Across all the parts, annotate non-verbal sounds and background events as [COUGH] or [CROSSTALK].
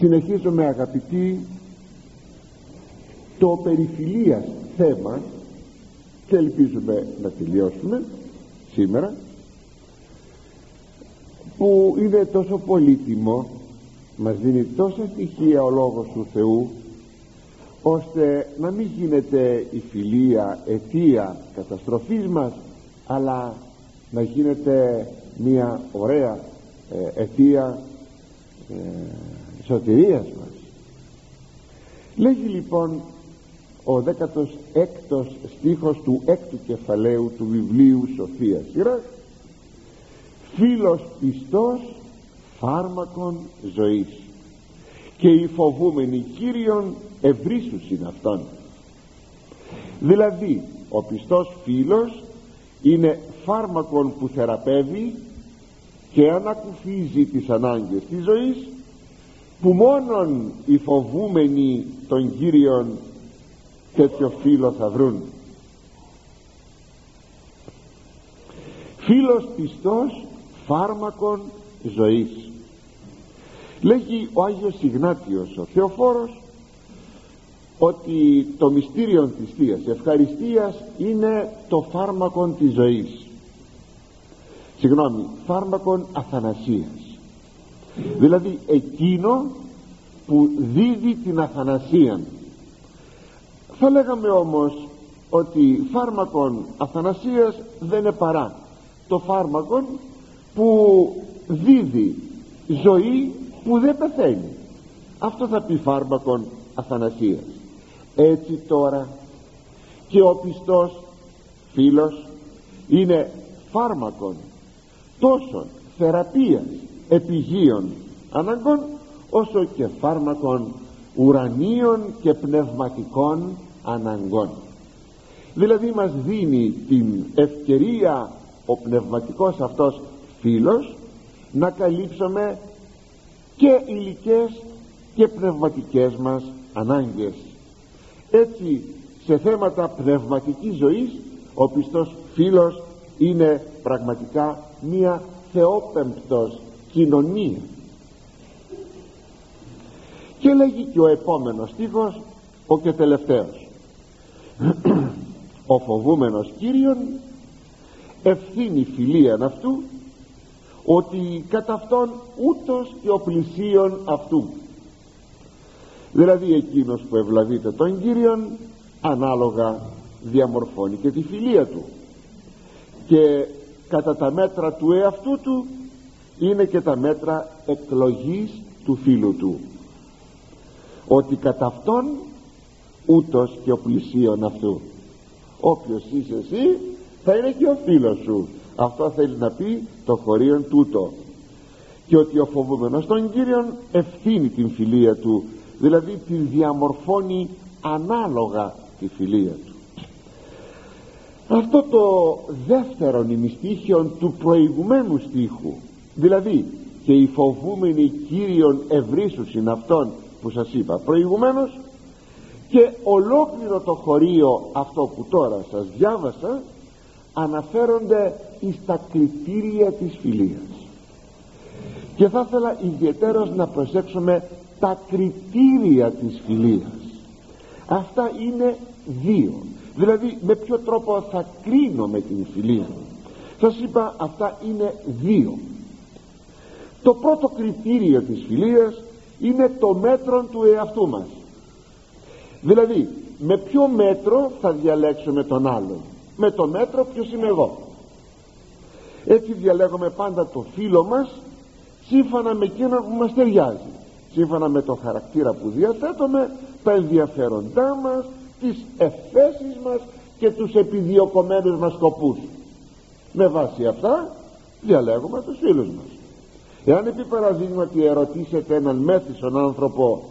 συνεχίζουμε αγαπητοί. Το περιφιλίας θέμα και ελπίζουμε να τελειώσουμε σήμερα που είναι τόσο πολύτιμο μας δίνει τόσα στοιχεία ο Λόγος του Θεού ώστε να μην γίνεται η φιλία αιτία καταστροφής μας αλλά να γίνεται μια ωραία ε, αιτία ε, σωτηρίας μας. Λέγει λοιπόν ο 16ος στίχος του έκτου κεφαλαίου του βιβλίου Σοφίας Σειράς φίλος πιστός φάρμακον ζωής και οι φοβούμενοι Κύριον ευρύσους είναι αυτόν δηλαδή ο πιστός φίλος είναι φάρμακον που θεραπεύει και ανακουφίζει τις ανάγκες της ζωής που μόνον οι φοβούμενοι των Κύριων τέτοιο φίλο θα βρουν. Φίλος πιστός φάρμακον ζωής. Λέγει ο Άγιος Ιγνάτιος ο Θεοφόρος ότι το μυστήριο της Θείας ευχαριστίας είναι το φάρμακον της ζωής. Συγγνώμη φάρμακον αθανασίας δηλαδή εκείνο που δίδει την αθανασία θα λέγαμε όμως ότι φάρμακον αθανασίας δεν είναι παρά. Το φάρμακον που δίδει ζωή που δεν πεθαίνει. Αυτό θα πει φάρμακον αθανασίας. Έτσι τώρα και ο πιστός φίλος είναι φάρμακον τόσο θεραπείας επιγείων αναγκών όσο και φάρμακον ουρανίων και πνευματικών αναγκών. Δηλαδή μας δίνει την ευκαιρία ο πνευματικός αυτός φίλος να καλύψουμε και υλικές και πνευματικές μας ανάγκες. Έτσι σε θέματα πνευματικής ζωής ο πιστός φίλος είναι πραγματικά μία θεόπεμπτος κοινωνία. Και λέγει και ο επόμενος στίχος ο και τελευταίος. [CLEARS THROAT] Ο φοβούμενος Κύριον ευθύνει φιλίαν αυτού ότι κατά αυτόν ούτως και ο πλησίον αυτού. Δηλαδή εκείνος που ευλαβείται τον Κύριον ανάλογα διαμορφώνει και τη φιλία του. Και κατά τα μέτρα του εαυτού του είναι και τα μέτρα εκλογής του φίλου του. Ότι κατά αυτόν ούτως και ο πλησίον αυτού. Όποιος είσαι εσύ θα είναι και ο φίλος σου. Αυτό θέλει να πει το χωρίον τούτο. Και ότι ο φοβούμενος των Κύριων ευθύνει την φιλία του. Δηλαδή την διαμορφώνει ανάλογα τη φιλία του. Αυτό το δεύτερο νημιστήχιον του προηγουμένου στίχου δηλαδή και οι φοβούμενοι Κύριον ευρύσους είναι αυτόν που σας είπα προηγουμένως και ολόκληρο το χωρίο αυτό που τώρα σας διάβασα αναφέρονται εις τα κριτήρια της φιλίας. Και θα ήθελα ιδιαίτερος να προσέξουμε τα κριτήρια της φιλίας. Αυτά είναι δύο. Δηλαδή με ποιο τρόπο θα κρίνω με την φιλία. Σας είπα αυτά είναι δύο το πρώτο κριτήριο της φιλίας είναι το μέτρο του εαυτού μας. Δηλαδή με ποιο μέτρο θα διαλέξουμε τον άλλον; Με το μέτρο ποιος είμαι εγώ. Έτσι διαλέγουμε πάντα το φίλο μας σύμφωνα με εκείνο που μας ταιριάζει. Σύμφωνα με το χαρακτήρα που διαθέτουμε τα ενδιαφέροντά μας τις εφέσεις μας και τους επιδιωκομένους μας σκοπούς. Με βάση αυτά διαλέγουμε τους φίλους μας εάν επί παραδείγματι ερωτήσετε έναν μέθησον άνθρωπο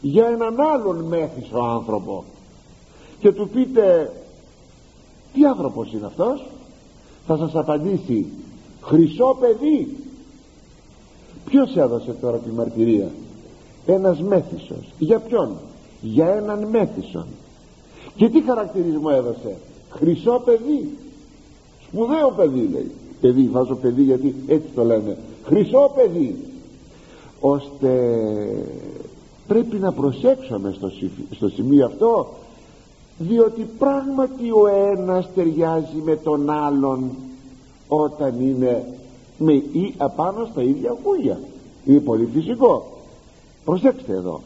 για έναν άλλον μέθησο άνθρωπο και του πείτε τι άνθρωπος είναι αυτός; θα σας απαντήσει χρυσό παιδί ποιος έδωσε τώρα τη μαρτυρία; Ένας μέθησος. Για ποιον; Για έναν μέθησον. Και τι χαρακτηρισμό έδωσε; Χρυσό παιδί σπουδαίο παιδί λέει. Παιδί βάζω παιδί γιατί έτσι το λένε χρυσό παιδί. Ώστε πρέπει να προσέξουμε στο, στο σημείο αυτό διότι πράγματι ο ένας ταιριάζει με τον άλλον όταν είναι με ή απάνω στα ίδια χούλια είναι πολύ φυσικό. Προσέξτε εδώ.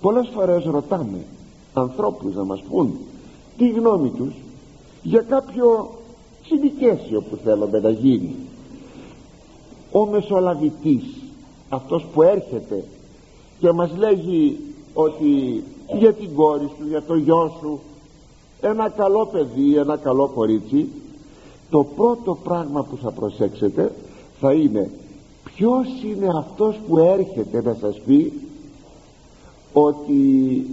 Πολλές φορές ρωτάμε ανθρώπους να μας πούν τη γνώμη τους για κάποιο συνοικέσιο που θέλουμε να γίνει ο μεσολαβητής αυτός που έρχεται και μας λέγει ότι για την κόρη σου, για το γιο σου ένα καλό παιδί, ένα καλό κορίτσι το πρώτο πράγμα που θα προσέξετε θα είναι ποιος είναι αυτός που έρχεται να σας πει ότι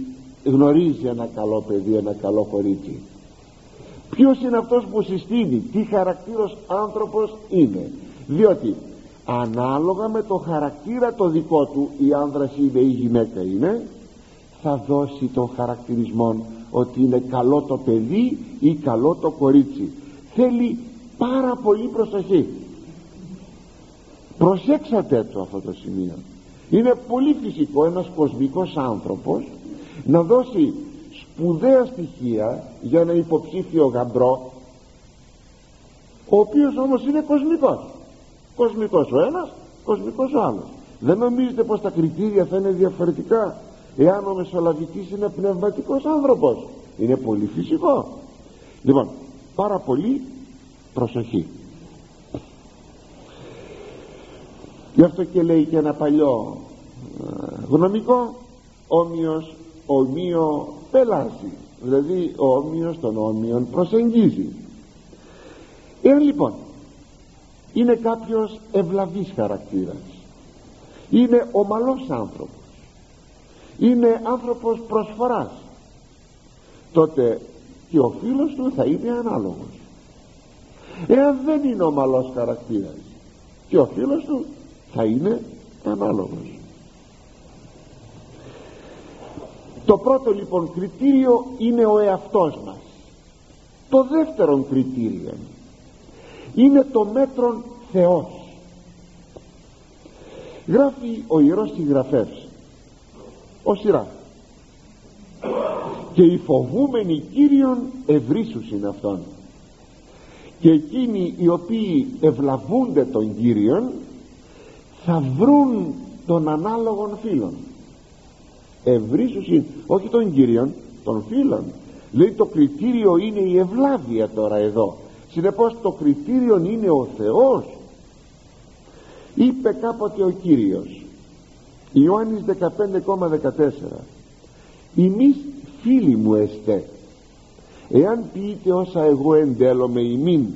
γνωρίζει ένα καλό παιδί, ένα καλό κορίτσι. Ποιος είναι αυτός που συστήνει τι χαρακτήρος άνθρωπος είναι. Διότι ανάλογα με το χαρακτήρα το δικό του η άνδρας είναι ή η γυναίκα είναι θα δώσει τον χαρακτηρισμό ότι είναι καλό το παιδί ή καλό το κορίτσι. Θέλει πάρα πολύ προσοχή. Προσέξατε το αυτό το σημείο. Είναι πολύ φυσικό ένας κοσμικός άνθρωπος να δώσει σπουδαία στοιχεία για ένα υποψήφιο γαμπρό ο οποίος όμως είναι κοσμικός κοσμικός ο ένας κοσμικός ο άλλος. Δεν νομίζετε πως τα κριτήρια θα είναι διαφορετικά εάν ο μεσολαβητής είναι πνευματικός άνθρωπος. Είναι πολύ φυσικό. Λοιπόν πάρα πολύ προσοχή. Γι' αυτό και λέει και ένα παλιό ε, γνωμικό όμοιος ομοίο πελάζει δηλαδή ο όμοιος των όμοιων προσεγγίζει. Εάν λοιπόν είναι κάποιος ευλαβής χαρακτήρας. Είναι ομαλός άνθρωπος. Είναι άνθρωπος προσφοράς. Τότε και ο φίλος του θα είναι ανάλογος. Εάν δεν είναι ομαλός χαρακτήρας και ο φίλος του θα είναι ανάλογος. Το πρώτο λοιπόν κριτήριο είναι ο εαυτός μας. Το δεύτερο κριτήριο είναι το μέτρον Θεός. Γράφει ο Ιερός Συγγραφεύς ο Σιρά. Και οι φοβούμενοι Κύριον ευρύσους είναι αυτόν. Και εκείνοι οι οποίοι ευλαβούνται τον Κύριον θα βρουν τον ανάλογον φίλον. Ευρύσους είναι όχι τον Κύριον των φίλων λέει το κριτήριο είναι η ευλάβεια τώρα εδώ συνεπώς το κριτήριο είναι ο Θεός. Είπε κάποτε ο Κύριος Ιωάννης 15,14 «Ημείς φίλοι μου εστέ εάν πείτε όσα εγώ εντέλομαι ημίν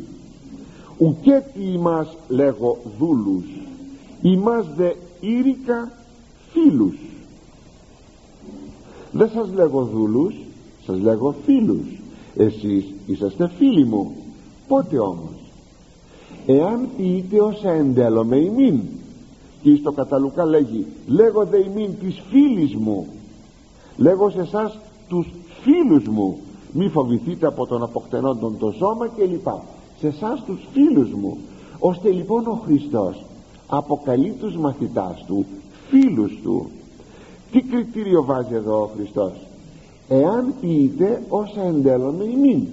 ουκέτι ημάς λέγω δούλους ημάς δε ήρικα φίλους δεν σας λέγω δούλους σας λέγω φίλους. Εσείς είσαστε φίλοι μου πότε όμως; Εάν πείτε όσα εντέλομαι ημίν και στο καταλουκά λέγει λέγω δε ημίν της φίλης μου λέγω σε εσάς τους φίλους μου μη φοβηθείτε από τον αποκτενόντον το σώμα και λοιπά. Σε εσάς τους φίλους μου ώστε λοιπόν ο Χριστός αποκαλεί τους μαθητάς του φίλους του. Τι κριτήριο βάζει εδώ ο Χριστός; Εάν πείτε όσα εντέλομαι ημίν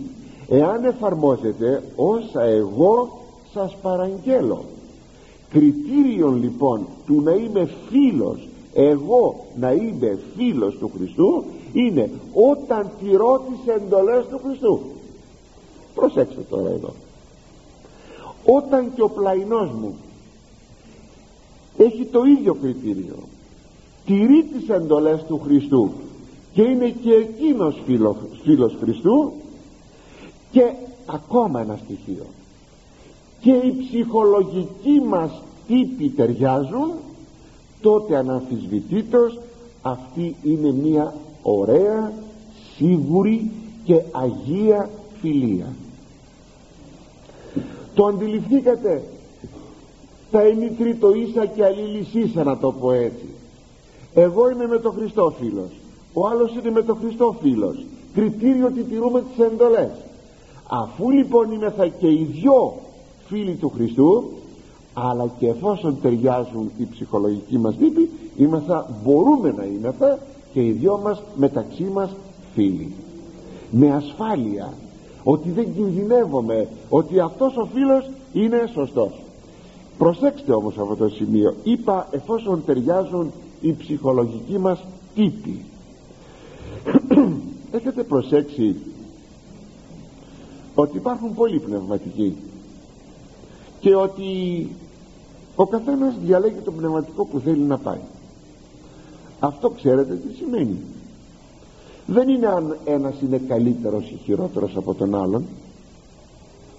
εάν εφαρμόζετε όσα εγώ σας παραγγέλω. Κριτήριον λοιπόν του να είμαι φίλος εγώ να είμαι φίλος του Χριστού είναι όταν τηρώ τις εντολές του Χριστού. Προσέξτε τώρα εδώ. Όταν και ο πλαϊνός μου έχει το ίδιο κριτήριο τηρεί τις εντολές του Χριστού και είναι και εκείνος φίλος, φίλος Χριστού και ακόμα ένα στοιχείο. Και οι ψυχολογικοί μας τύποι ταιριάζουν τότε αναμφισβητήτως αυτή είναι μια ωραία σίγουρη και αγία φιλία. Το αντιληφθήκατε. Τα τρίτο ίσα και αλληλισίσα να το πω έτσι. Εγώ είμαι με τον Χριστό φίλος. Ο άλλος είναι με τον Χριστό φίλος. Κριτήριο ότι τηρούμε τις εντολές αφού λοιπόν είμαι θα και οι δυο φίλοι του Χριστού αλλά και εφόσον ταιριάζουν οι ψυχολογικοί μας τύποι είμαστε, μπορούμε να είμαστε και οι δυο μας μεταξύ μας φίλοι. Με ασφάλεια ότι δεν κινδυνεύομαι ότι αυτός ο φίλος είναι σωστός. Προσέξτε όμως αυτό το σημείο. Είπα εφόσον ταιριάζουν οι ψυχολογικοί μας τύποι. [CLEARS THROAT] Έχετε προσέξει ότι υπάρχουν πολλοί πνευματικοί. Και ότι ο καθένας διαλέγει το πνευματικό που θέλει να πάει. Αυτό ξέρετε τι σημαίνει. Δεν είναι αν ένας είναι καλύτερος ή χειρότερος από τον άλλον.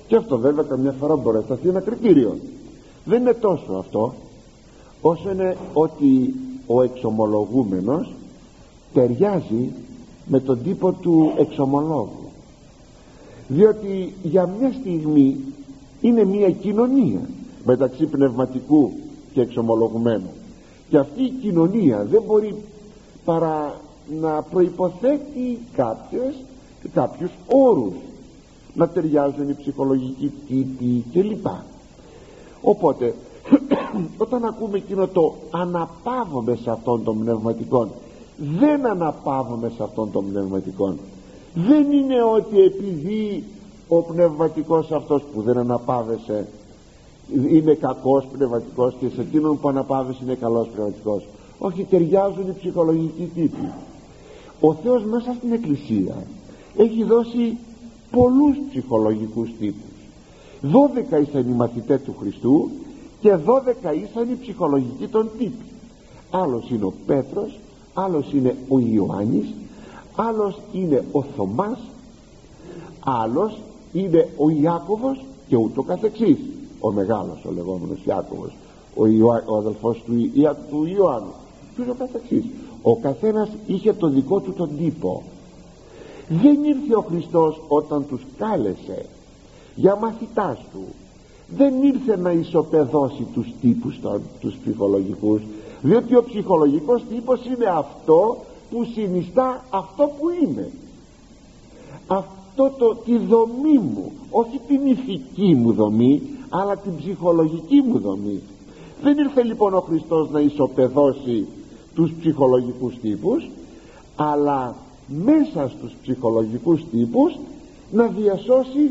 Και αυτό βέβαια καμιά φορά μπορεί να σταθεί ένα κριτήριο. Δεν είναι τόσο αυτό όσο είναι ότι ο εξομολογούμενος ταιριάζει με τον τύπο του εξομολόγου διότι για μια στιγμή είναι μια κοινωνία μεταξύ πνευματικού και εξομολογουμένου. Και αυτή η κοινωνία δεν μπορεί παρά να προϋποθέτει κάποιες, κάποιους όρους. Να ταιριάζουν οι ψυχολογικοί τύποι κλπ. Οπότε [CLEARS THROAT] όταν ακούμε εκείνο το αναπαύομαι σε αυτόν των πνευματικών δεν αναπαύομαι σε αυτόν των πνευματικών δεν είναι ότι επειδή ο πνευματικός αυτός που δεν αναπαύεσαι είναι κακός πνευματικός και σε εκείνον που αναπαύεσαι είναι καλός πνευματικός. Όχι ταιριάζουν οι ψυχολογικοί τύποι. Ο Θεός μέσα στην Εκκλησία έχει δώσει πολλούς ψυχολογικούς τύπους. Δώδεκα ήσαν οι μαθητές του Χριστού και δώδεκα ήσαν οι ψυχολογικοί των τύποι. Άλλος είναι ο Πέτρος άλλος είναι ο Ιωάννης άλλος είναι ο Θωμάς άλλος είναι ο Ιάκωβος και ούτω καθεξής. Ο μεγάλος ο λεγόμενος Ιάκωβος ο, Ιωά, ο αδελφός του, Ια, του Ιωάννου και ούτω καθεξής. Ο καθένας είχε το δικό του τον τύπο. Δεν ήρθε ο Χριστός όταν τους κάλεσε για μαθητάς του. Δεν ήρθε να ισοπεδώσει τους τύπους των, τους ψυχολογικούς διότι ο ψυχολογικός τύπος είναι αυτό που συνιστά αυτό που είναι αυτό το, τη δομή μου όχι την ηθική μου δομή αλλά την ψυχολογική μου δομή. Δεν ήρθε λοιπόν ο Χριστός να ισοπεδώσει τους ψυχολογικούς τύπους αλλά μέσα στους ψυχολογικούς τύπους να διασώσει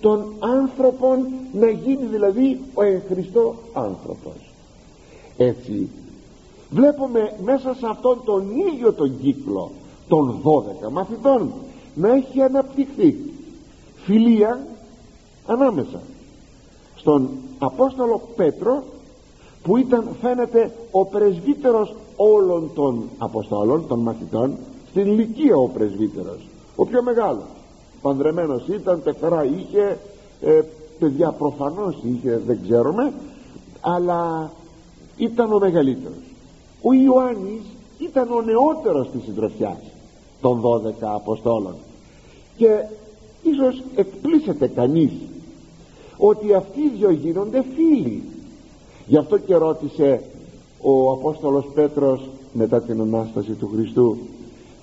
τον άνθρωπον να γίνει δηλαδή ο Χριστό άνθρωπος. Έτσι βλέπουμε μέσα σε αυτόν τον ίδιο τον κύκλο των 12 μαθητών να έχει αναπτυχθεί φιλία ανάμεσα στον Απόστολο Πέτρο που ήταν φαίνεται ο πρεσβύτερος όλων των Αποστόλων των μαθητών στην ηλικία ο πρεσβύτερος ο πιο μεγάλος. Παντρεμένος ήταν, πεθερά είχε ε, παιδιά προφανώς είχε δεν ξέρουμε αλλά ήταν ο μεγαλύτερος ο Ιωάννης ήταν ο νεότερος της συντροφιάς των 12 Αποστόλων. Και ίσως εκπλήσεται κανείς ότι αυτοί οι δυο γίνονται φίλοι. Γι' αυτό και ρώτησε ο Απόστολος Πέτρος μετά την Ανάσταση του Χριστού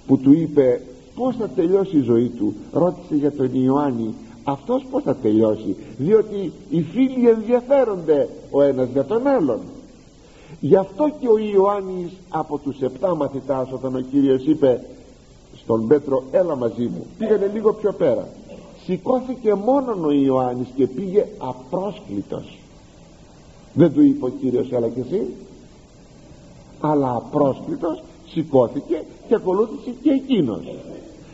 που του είπε πως θα τελειώσει η ζωή του ρώτησε για τον Ιωάννη. Αυτός πως θα τελειώσει διότι οι φίλοι ενδιαφέρονται ο ένας για τον άλλον γι' αυτό και ο Ιωάννης από τους επτά μαθητάς όταν ο Κύριος είπε στον Πέτρο έλα μαζί μου πήγανε λίγο πιο πέρα. Σηκώθηκε μόνον ο Ιωάννης και πήγε απρόσκλητος. Δεν του είπε ο Κύριος έλα και εσύ αλλά απρόσκλητος σηκώθηκε και ακολούθησε και εκείνος.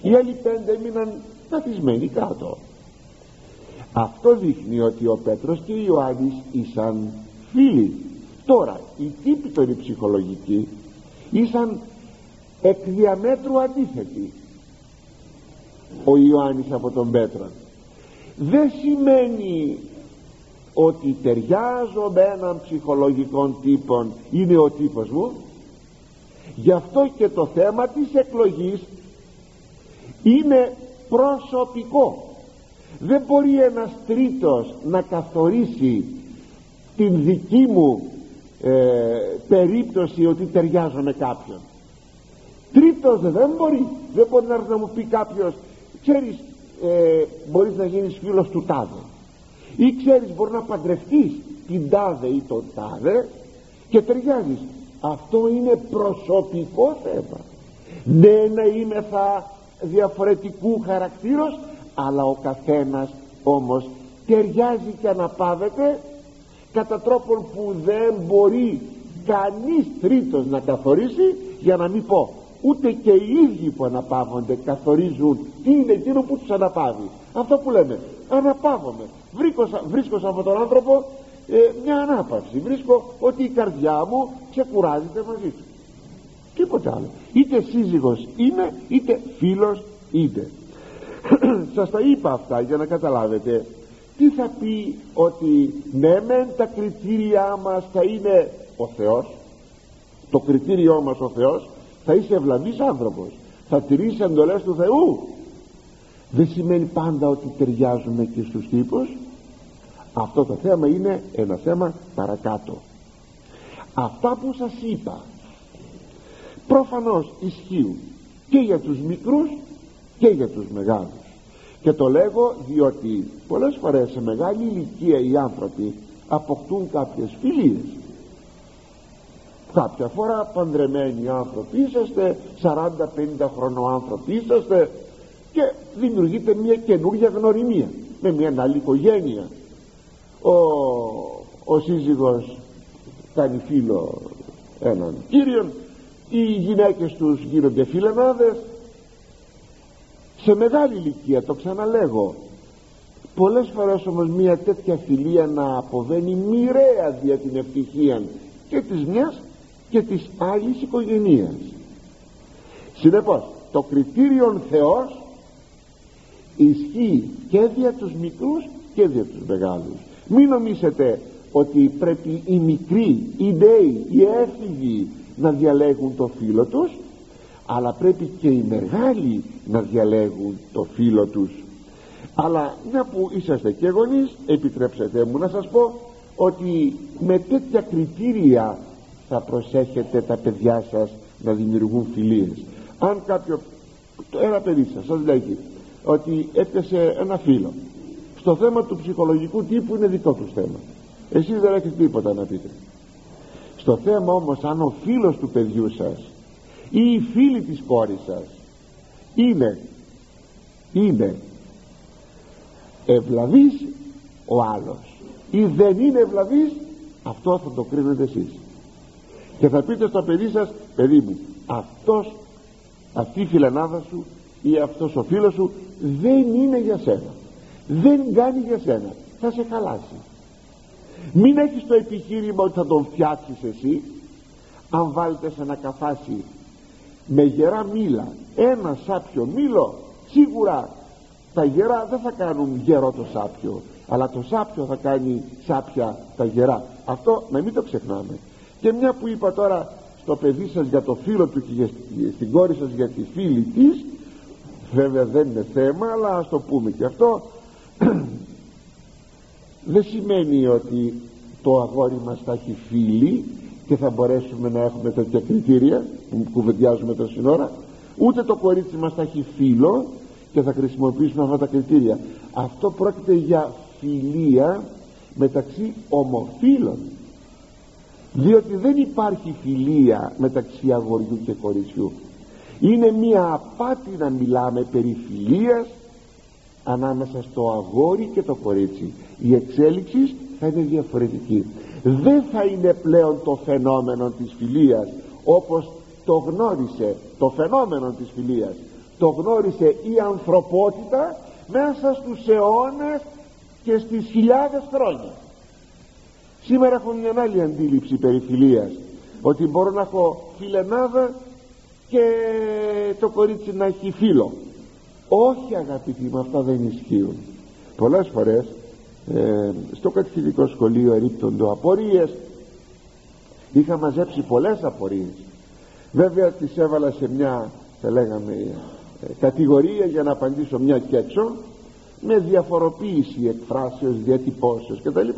Οι άλλοι πέντε έμειναν καθισμένοι κάτω. Αυτό δείχνει ότι ο Πέτρος και ο Ιωάννης ήσαν φίλοι τώρα οι τύποι των ψυχολογικοί ήσαν εκ διαμέτρου αντίθετοι. Ο Ιωάννης από τον Πέτρο δεν σημαίνει ότι ταιριάζω με έναν ψυχολογικό τύπο είναι ο τύπος μου. Γι' αυτό και το θέμα της εκλογής είναι προσωπικό. Δεν μπορεί ένας τρίτος να καθορίσει την δική μου ε, περίπτωση ότι ταιριάζω με κάποιον. Τρίτος δεν μπορεί δεν μπορεί να, να μου πει κάποιος ξέρεις ε, μπορείς να γίνεις φίλος του τάδε. Ή ξέρεις μπορεί να παντρευτείς την τάδε ή τον τάδε και ταιριάζεις. Αυτό είναι προσωπικό θέμα. Ναι να είμαι θα διαφορετικού χαρακτήρος αλλά ο καθένας όμως ταιριάζει και αναπαύεται κατά τρόπον που δεν μπορεί κανείς τρίτος να καθορίσει για να μην πω ούτε και οι ίδιοι που αναπαύονται καθορίζουν τι είναι εκείνο που τους αναπαύει. Αυτό που λέμε αναπαύομαι. Βρίσκω, βρίσκω σε αυτόν τον άνθρωπο ε, μια ανάπαυση. Βρίσκω ότι η καρδιά μου ξεκουράζεται μαζί του. Τίποτε άλλο. Είτε σύζυγος είμαι είτε φίλος είτε [CLEARS THROAT] σας τα είπα αυτά για να καταλάβετε τι θα πει ότι ναι μεν τα κριτήριά μας θα είναι ο Θεός το κριτήριό μας ο Θεός θα είσαι ευλαβής άνθρωπος θα τηρείς εντολές του Θεού. Δεν σημαίνει πάντα ότι ταιριάζουμε και στους τύπους. Αυτό το θέμα είναι ένα θέμα παρακάτω. Αυτά που σας είπα προφανώς ισχύουν και για τους μικρούς και για τους μεγάλους και το λέγω διότι πολλές φορές σε μεγάλη ηλικία οι άνθρωποι αποκτούν κάποιες φιλίες. Κάποια φορά παντρεμένοι άνθρωποι είσαστε 40-50 χρονών άνθρωποι είσαστε και δημιουργείται μια καινούργια γνωριμία με μια άλλη οικογένεια. Ο, ο σύζυγος κάνει φίλο έναν κύριον οι γυναίκες τους γίνονται φιλενάδες σε μεγάλη ηλικία το ξαναλέγω. Πολλές φορές όμως μια τέτοια φιλία να αποβαίνει μοιραία δια την ευτυχία και της μιας και της άλλης οικογενείας. Συνεπώς το κριτήριον Θεός ισχύει και δια τους μικρούς και δια τους μεγάλους. Μην νομίσετε ότι πρέπει οι μικροί, οι νέοι, οι έφηβοι να διαλέγουν το φίλο τους αλλά πρέπει και οι μεγάλοι να διαλέγουν το φίλο τους. Αλλά μια που είσαστε και γονείς επιτρέψτε μου να σας πω ότι με τέτοια κριτήρια θα προσέχετε τα παιδιά σας να δημιουργούν φιλίες. Αν κάποιο ένα παιδί σας σας λέγει ότι έπιασε ένα φίλο στο θέμα του ψυχολογικού τύπου είναι δικό τους θέμα. Εσείς δεν έχετε τίποτα να πείτε. Στο θέμα όμως αν ο φίλος του παιδιού σας ή η φίλη της κόρης σας είναι είναι ευλαβής ο άλλος. Ή δεν είναι ευλαβής αυτό θα το κρίνετε εσείς. Και θα πείτε στο παιδί σας παιδί μου αυτός αυτή η φιλενάδα σου ή αυτός ο φίλος σου δεν είναι για σένα. Δεν κάνει για σένα. Θα σε χαλάσει. Μην έχεις το επιχείρημα ότι θα τον φτιάξεις εσύ. Αν βάλετε σε ένα καφάσι με γερά μήλα ένα σάπιο μήλο σίγουρα τα γερά δεν θα κάνουν γερό το σάπιο αλλά το σάπιο θα κάνει σάπια τα γερά. Αυτό να μην το ξεχνάμε. Και μια που είπα τώρα στο παιδί σας για το φίλο του και στην κόρη σας για τη φίλη της βέβαια δεν είναι θέμα αλλά ας το πούμε και αυτό. [CLEARS THROAT] Δεν σημαίνει ότι το αγόρι μας θα έχει φίλη και θα μπορέσουμε να έχουμε τέτοια κριτήρια που κουβεντιάζουμε τόση ώρα ούτε το κορίτσι μας θα έχει φίλο και θα χρησιμοποιήσουμε αυτά τα κριτήρια. Αυτό πρόκειται για φιλία μεταξύ ομοφύλων. Διότι δεν υπάρχει φιλία μεταξύ αγοριού και κοριτσιού. Είναι μία απάτη να μιλάμε περί φιλίας ανάμεσα στο αγόρι και το κορίτσι. Η εξέλιξη θα είναι διαφορετική δεν θα είναι πλέον το φαινόμενο της φιλίας όπως το γνώρισε το φαινόμενο της φιλίας. Το γνώρισε η ανθρωπότητα μέσα στους αιώνες και στις χιλιάδες χρόνια. Σήμερα έχω μια άλλη αντίληψη περί φιλίας. Ότι μπορώ να έχω φιλενάδα και το κορίτσι να έχει φίλο. Όχι αγαπητοί με αυτά δεν ισχύουν. Πολλές φορές ε, στο κατηχητικό σχολείο ερείπτοντο απορίες. Είχα μαζέψει πολλές απορίες. Βέβαια τις έβαλα σε μια θα λέγαμε ε, κατηγορία για να απαντήσω μια και έξω με διαφοροποίηση εκφράσεως, διατυπώσεως κτλ.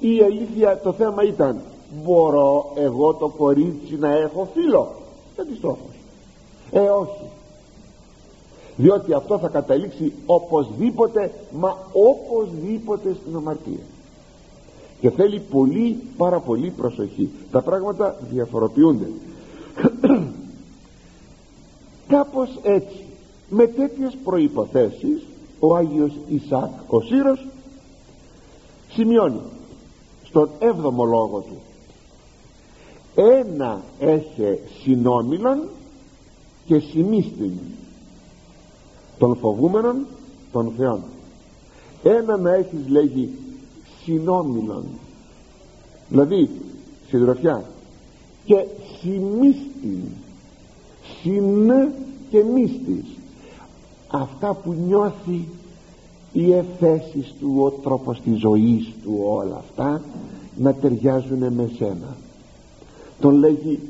Η αλήθεια το θέμα ήταν μπορώ εγώ το κορίτσι να έχω φίλο; Αντιστρόφως ε όχι διότι αυτό θα καταλήξει οπωσδήποτε μα οπωσδήποτε στην αμαρτία και θέλει πολύ πάρα πολύ προσοχή. Τα πράγματα διαφοροποιούνται. [CLEARS THROAT] Κάπως έτσι. Με τέτοιες προϋποθέσεις ο Άγιος Ισάκ ο Σύρος σημειώνει στον έβδομο λόγο του. Ένα έχει συνόμιλον και σημίστην των φοβούμενων των θεών. Ένα να έχεις λέγει συνόμιλον δηλαδή συντροφιά και σημίστην συν και μίστης αυτά που νιώθει οι εφέσεις του ο τρόπος της ζωής του όλα αυτά να ταιριάζουν με σένα. Τον λέγει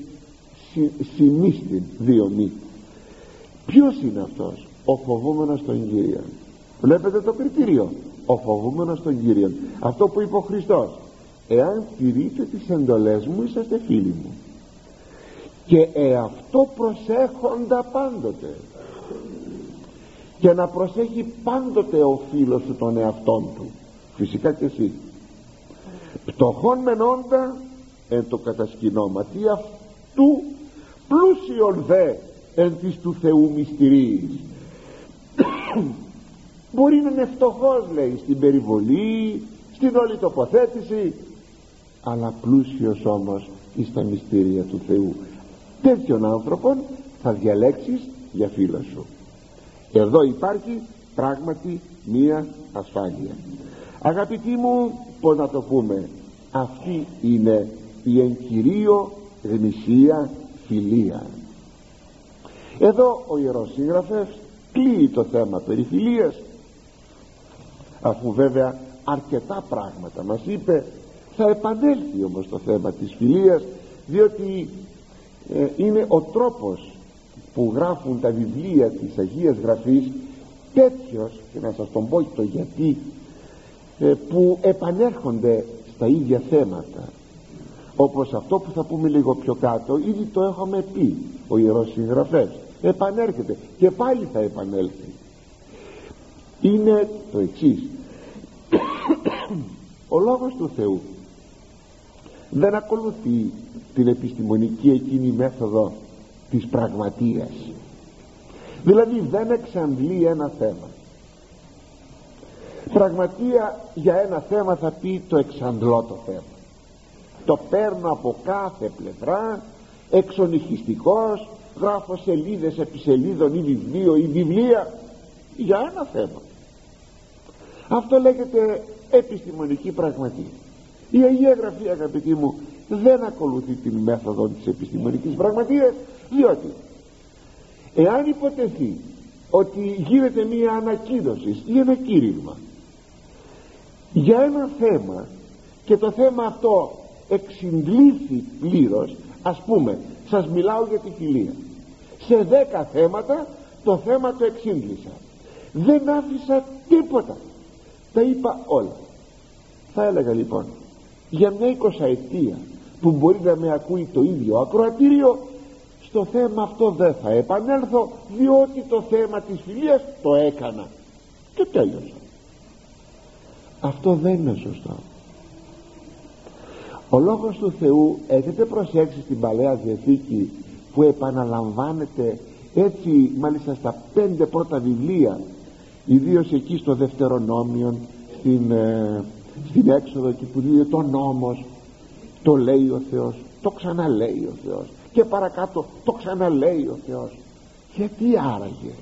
συνίστην δύο μη. Ποιος είναι αυτός; Ο φοβούμενος των Κύριων βλέπετε το κριτήριο. Ο φοβούμενος των Κύριων αυτό που είπε ο Χριστός. Εάν τηρείτε τις εντολές μου είσαστε φίλοι μου. Και εαυτό προσέχοντα πάντοτε. Και να προσέχει πάντοτε ο φίλος σου τον εαυτόν του. Φυσικά και εσύ. Πτωχόν μενόντα εν το κατασκηνώματι αυτού πλούσιον δε εν της του Θεού μυστηρίης [COUGHS] μπορεί να είναι φτωχός λέει στην περιβολή στην όλη τοποθέτηση αλλά πλούσιος όμως εις τα μυστήρια του Θεού. Τέτοιον άνθρωπον θα διαλέξεις για φίλο σου. Εδώ υπάρχει πράγματι μία ασφάλεια. Αγαπητοί μου πως να το πούμε αυτή είναι η εγκυρίο γνησία φιλία. Εδώ ο Ιερός Συγγραφεύς κλείει το θέμα περί φιλίας αφού βέβαια αρκετά πράγματα μας είπε θα επανέλθει όμως το θέμα της φιλίας διότι ε, είναι ο τρόπος που γράφουν τα βιβλία της Αγίας Γραφής τέτοιος και να σας τον πω το γιατί ε, που επανέρχονται στα ίδια θέματα. Όπως αυτό που θα πούμε λίγο πιο κάτω ήδη το έχουμε πει ο Ιερός Συγγραφέας επανέρχεται. Και πάλι θα επανέλθει. Είναι το εξής. [COUGHS] Ο λόγος του Θεού δεν ακολουθεί την επιστημονική εκείνη μέθοδο της πραγματείας δηλαδή δεν εξαντλεί ένα θέμα. Πραγματεία για ένα θέμα θα πει το εξαντλώ το θέμα. Το παίρνω από κάθε πλευρά εξονυχιστικός γράφω σελίδες επί σελίδων ή βιβλίο ή βιβλία για ένα θέμα. Αυτό λέγεται επιστημονική πραγματεία η Αγία Γραφή αγαπητοί μου δεν ακολουθεί την μέθοδο της επιστημονικής πραγματείας διότι εάν υποτεθεί ότι γίνεται μία ανακοίνωση ή ένα κήρυγμα για ένα θέμα και το θέμα αυτό εξυντλήθη πλήρως ας πούμε σας μιλάω για τη φιλία σε δέκα θέματα το θέμα το εξύντλησα δεν άφησα τίποτα. Τα είπα όλα. Θα έλεγα λοιπόν για μια εικοσαετία που μπορεί να με ακούει το ίδιο ακροατήριο στο θέμα αυτό δεν θα επανέλθω διότι το θέμα της φιλίας το έκανα. Και τέλειωσα. Αυτό δεν είναι σωστό. Ο λόγος του Θεού έχετε προσέξει στην Παλαιά Διαθήκη που επαναλαμβάνεται έτσι μάλιστα στα πέντε πρώτα βιβλία ιδίως εκεί στο Δευτερονόμιο στην, ε, στην έξοδο εκεί που δίνει το νόμος το λέει ο Θεός το ξαναλέει ο Θεός και παρακάτω το ξαναλέει ο Θεός. Γιατί άραγε;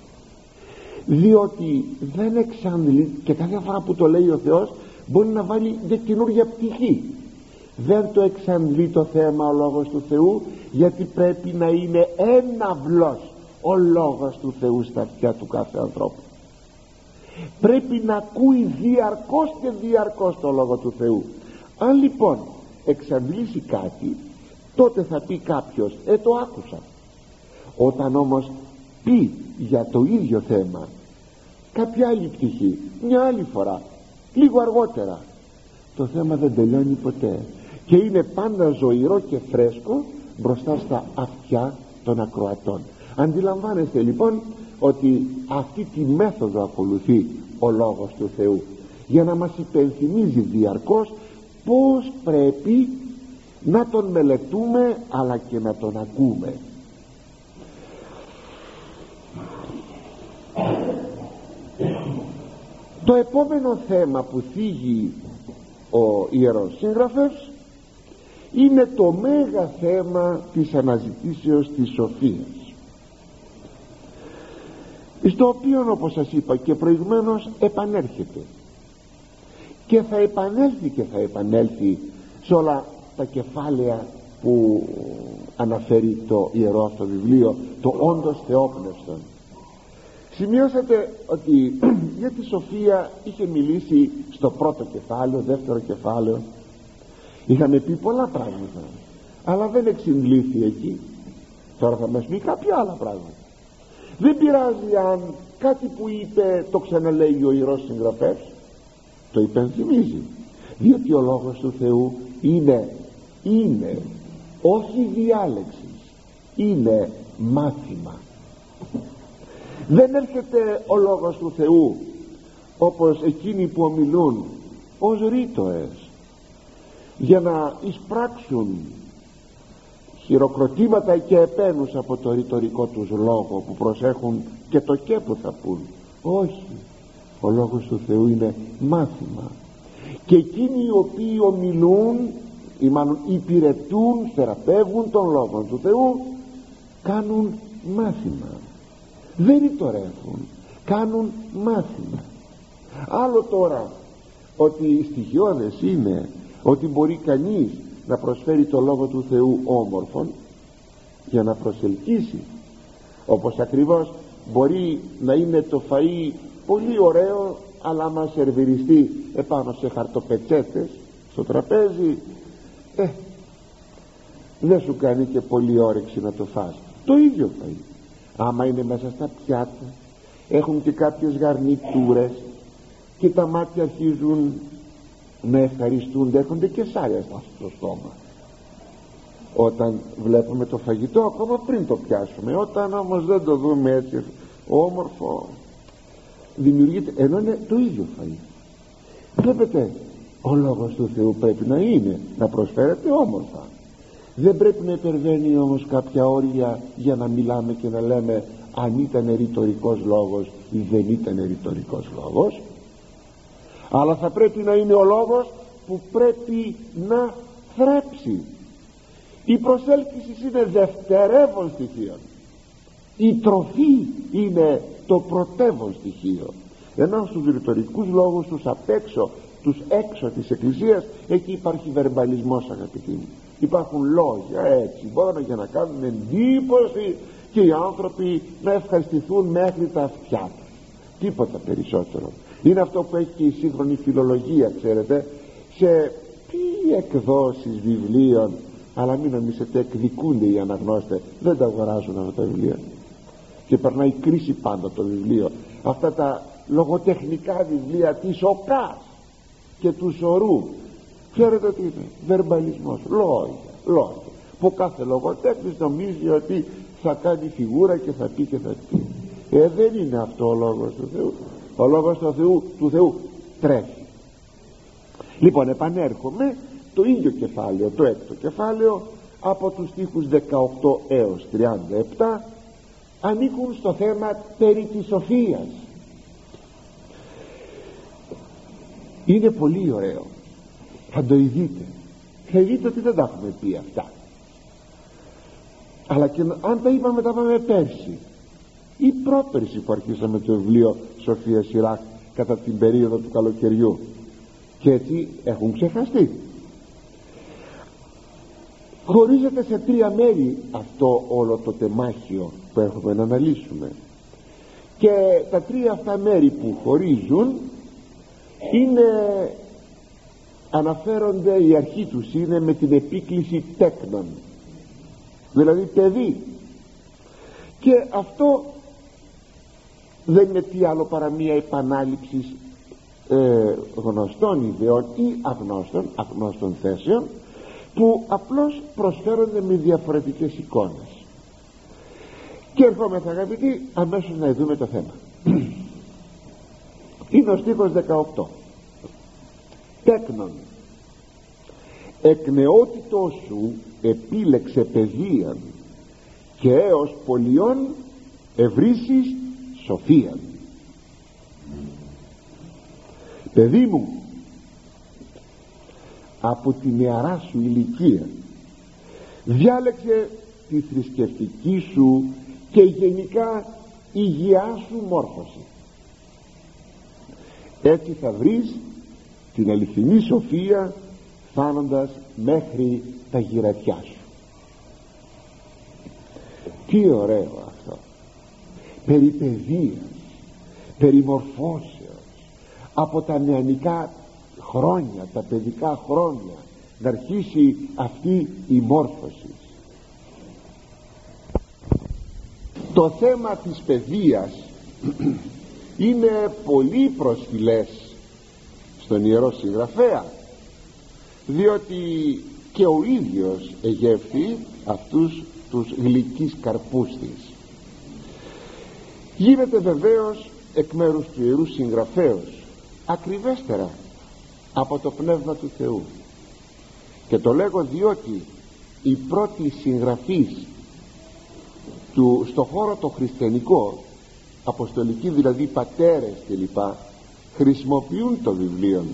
Διότι δεν εξαντλεί και κάθε φορά που το λέει ο Θεός μπορεί να βάλει μια καινούργια πτυχή. Δεν το εξαντλεί το θέμα ο Λόγος του Θεού γιατί πρέπει να είναι ένα βλός ο Λόγος του Θεού στα αυτιά του κάθε ανθρώπου. Πρέπει να ακούει διαρκώς και διαρκώς το Λόγο του Θεού. Αν λοιπόν εξαντλήσει κάτι τότε θα πει κάποιος ε το άκουσα όταν όμως πει για το ίδιο θέμα κάποια άλλη πτυχή μια άλλη φορά λίγο αργότερα το θέμα δεν τελειώνει ποτέ και είναι πάντα ζωηρό και φρέσκο μπροστά στα αυτιά των ακροατών. Αντιλαμβάνεστε λοιπόν ότι αυτή τη μέθοδο ακολουθεί ο Λόγος του Θεού για να μας υπενθυμίζει διαρκώς πως πρέπει να τον μελετούμε αλλά και να τον ακούμε. Το επόμενο θέμα που θίγει ο Ιερός Σύγγραφος είναι το μέγα θέμα της αναζητήσεως της σοφίας. Στο οποίο όπως σας είπα και προηγουμένως επανέρχεται. Και θα επανέλθει και θα επανέλθει σε όλα τα κεφάλαια που αναφέρει το ιερό αυτό βιβλίο το όντως θεόπνευστον σημειώσατε ότι [CLEARS THROAT] για τη Σοφία είχε μιλήσει στο πρώτο κεφάλαιο, δεύτερο κεφάλαιο είχαμε πει πολλά πράγματα αλλά δεν εξυντλήθη εκεί. Τώρα θα μας πει κάποια άλλα πράγματα. Δεν πειράζει αν κάτι που είπε το ξαναλέει ο ιερός συγγραφέας. Το υπενθυμίζει. Διότι ο λόγος του Θεού είναι είναι όχι διάλεξη είναι μάθημα. Δεν έρχεται ο λόγος του Θεού όπως εκείνοι που ομιλούν ως ρήτοες για να εισπράξουν χειροκροτήματα και επένους από το ρητορικό τους λόγο που προσέχουν και το και που θα πούν. Όχι. Ο λόγος του Θεού είναι μάθημα. Και εκείνοι οι οποίοι ομιλούν ή μάλλον υπηρετούν, θεραπεύουν τον λόγο του Θεού κάνουν μάθημα. Δεν ρητορεύουν. Κάνουν μάθημα. Άλλο τώρα ότι στοιχειώδες είναι ότι μπορεί κανείς να προσφέρει το Λόγο του Θεού όμορφον για να προσελκύσει. Όπως ακριβώς μπορεί να είναι το φαΐ πολύ ωραίο αλλά μας σερβιριστεί επάνω σε χαρτοπετσέτες στο τραπέζι ε, δεν σου κάνει και πολύ όρεξη να το φας. Το ίδιο φαΐ. Άμα είναι μέσα στα πιάτα έχουν και κάποιες γαρνιτούρες και τα μάτια αρχίζουν να ευχαριστούν έρχονται και σάρια στο στόμα. Όταν βλέπουμε το φαγητό ακόμα πριν το πιάσουμε. Όταν όμως δεν το δούμε έτσι όμορφο δημιουργείται ενώ είναι το ίδιο φαγητό. Βλέπετε ο λόγος του Θεού πρέπει να είναι να προσφέρεται όμορφα. Δεν πρέπει να υπερβαίνει όμως κάποια όρια για να μιλάμε και να λέμε αν ήταν ρητορικός λόγος ή δεν ήταν ρητορικός λόγος αλλά θα πρέπει να είναι ο λόγος που πρέπει να θρέψει. Η προσέλκυση είναι δευτερεύον στοιχείο. Η τροφή είναι το πρωτεύον στοιχείο. Ενώ στους ρητορικούς λόγους τους απ' έξω τους έξω της εκκλησίας εκεί υπάρχει βερμπαλισμός αγαπητοί μου. Υπάρχουν λόγια έτσι μπορούν για να κάνουν εντύπωση και οι άνθρωποι να ευχαριστηθούν μέχρι τα αυτιά τους. Τίποτα περισσότερο είναι αυτό που έχει και η σύγχρονη φιλολογία ξέρετε σε τι εκδόσεις βιβλίων αλλά μην νομίζετε εκδικούνται οι αναγνώστες. Δεν τα αγοράζουν αυτά τα βιβλία. Και περνάει κρίση πάντα το βιβλίο. Αυτά τα λογοτεχνικά βιβλία της ΟΚΑΣ και του σωρού ξέρετε τι είναι; Βερμπαλισμός. Λόγια λόγια. Που κάθε λογοτέχνης νομίζει ότι θα κάνει φιγούρα και θα πει και θα πει. Ε δεν είναι αυτό ο λόγος του Θεού ο λόγος του Θεού, του Θεού τρέχει. Λοιπόν επανέρχομαι το ίδιο κεφάλαιο το έκτο κεφάλαιο από τους στίχους 18 έως 37 ανήκουν στο θέμα περί της σοφίας. Είναι πολύ ωραίο. Θα το ειδείτε θα ειδείτε ότι δεν τα έχουμε πει αυτά. Αλλά και αν τα είπαμε τα είπαμε πέρσι. Ή πρόπερσι που αρχίσαμε το βιβλίο Σοφία Σιράκ κατά την περίοδο του καλοκαιριού. Και έτσι έχουν ξεχαστεί. Χωρίζεται σε τρία μέρη αυτό όλο το τεμάχιο που έχουμε να αναλύσουμε. Και τα τρία αυτά μέρη που χωρίζουν είναι αναφέρονται η αρχή τους είναι με την επίκληση τέκνων. Δηλαδή παιδί. Και αυτό δεν είναι τι άλλο παρά μία επανάληψης ε, γνωστών ιδεών ή αγνώστων, αγνώστων θέσεων που απλώς προσφέρονται με διαφορετικές εικόνες. Και ερχόμεθα αγαπητοί αμέσως να δούμε το θέμα. [CLEARS THROAT] Είναι ο στίχος 18 τέκνον εκ νεότητός σου επίλεξε παιδείαν και έως πολιών ευρύσεις σοφίαν παιδί μου από τη νεαρά σου ηλικία διάλεξε τη θρησκευτική σου και γενικά υγειά σου μόρφωση. Έτσι θα βρεις την αληθινή σοφία φτάνοντας μέχρι τα γυρατιά σου. Τι ωραίο αυτό περί παιδείας περί μορφώσεως από τα νεανικά χρόνια τα παιδικά χρόνια να αρχίσει αυτή η μόρφωση. Το θέμα της παιδείας [CLEARS THROAT] είναι πολύ προσφυλές στον Ιερό Συγγραφέα διότι και ο ίδιος εγεύθη αυτούς τους γλυκείς καρπούς της γίνεται βεβαίως εκ μέρους του Ιερού Συγγραφέως ακριβέστερα από το Πνεύμα του Θεού. Και το λέγω διότι η πρώτη συγγραφής του, στο χώρο το χριστιανικό αποστολικοί δηλαδή πατέρες κλπ χρησιμοποιούν το βιβλίο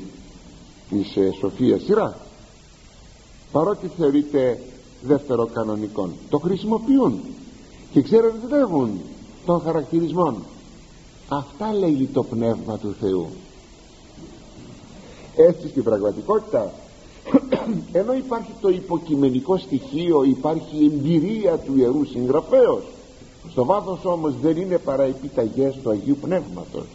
της ε, Σοφίας Σειρά παρότι θεωρείται δεύτερο κανονικό. Το χρησιμοποιούν και ξέρουν των χαρακτηρισμών. Αυτά λέγει το Πνεύμα του Θεού. Έτσι στην πραγματικότητα [CLEARS THROAT] ενώ υπάρχει το υποκειμενικό στοιχείο υπάρχει η εμπειρία του Ιερού Συγγραφέως στο βάθος όμως δεν είναι παρά επιταγές του Αγίου Πνεύματος.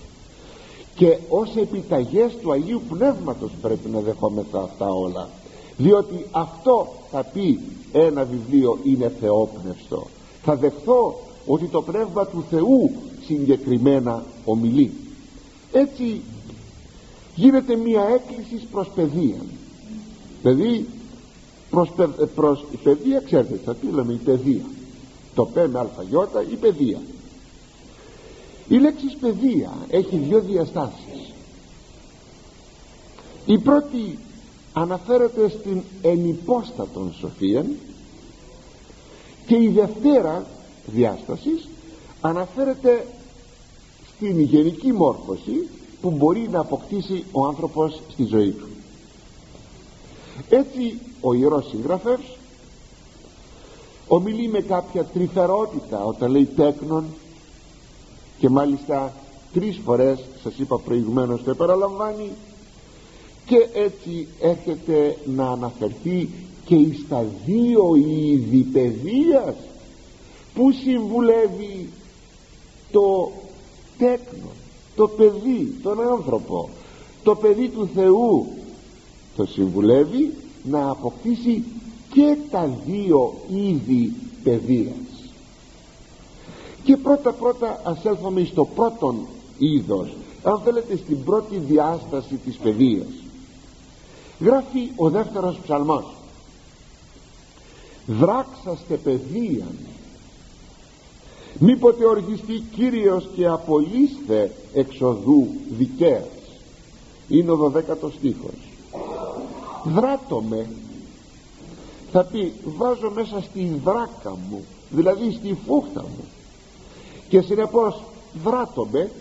Και ως επιταγές του Αγίου Πνεύματος πρέπει να δεχόμεθα αυτά όλα διότι αυτό θα πει ένα βιβλίο είναι θεόπνευστο. Θα δεχθώ ότι το Πνεύμα του Θεού συγκεκριμένα ομιλεί. Έτσι γίνεται μια έκκληση προς παιδεία. Παιδί προς, προς η παιδεία ξέρετε θα τι λέμε η παιδεία. Το πέ με αλφαγιώτα η παιδεία. Η λέξη παιδεία έχει δύο διαστάσεις. Η πρώτη αναφέρεται στην ενυπόστατον σοφία και η δευτέρα διάστασης αναφέρεται στην γενική μόρφωση που μπορεί να αποκτήσει ο άνθρωπος στη ζωή του. Έτσι ο Ιερός Συγγραφεύς ομιλεί με κάποια τρυφερότητα όταν λέει τέκνον και μάλιστα τρεις φορές σας είπα προηγουμένως το επαναλαμβάνει και έτσι έρχεται να αναφερθεί και στα δύο είδη παιδείας που συμβουλεύει το τέκνο το παιδί, τον άνθρωπο το παιδί του Θεού; Το συμβουλεύει να αποκτήσει και τα δύο είδη παιδείας. Και πρώτα πρώτα ας έλθουμε στο πρώτον είδος. Αν θέλετε στην πρώτη διάσταση της παιδείας. Γράφει ο δεύτερος ψαλμός. Δράξαστε παιδείαν μήποτε οργιστεί Κύριος και απολύστε εξοδού δικαίας. Είναι ο δωδέκατος στίχος. Δράτομαι θα πει βάζω μέσα στη δράκα μου δηλαδή στη φούχτα μου. Και συνεπώς δράτομαι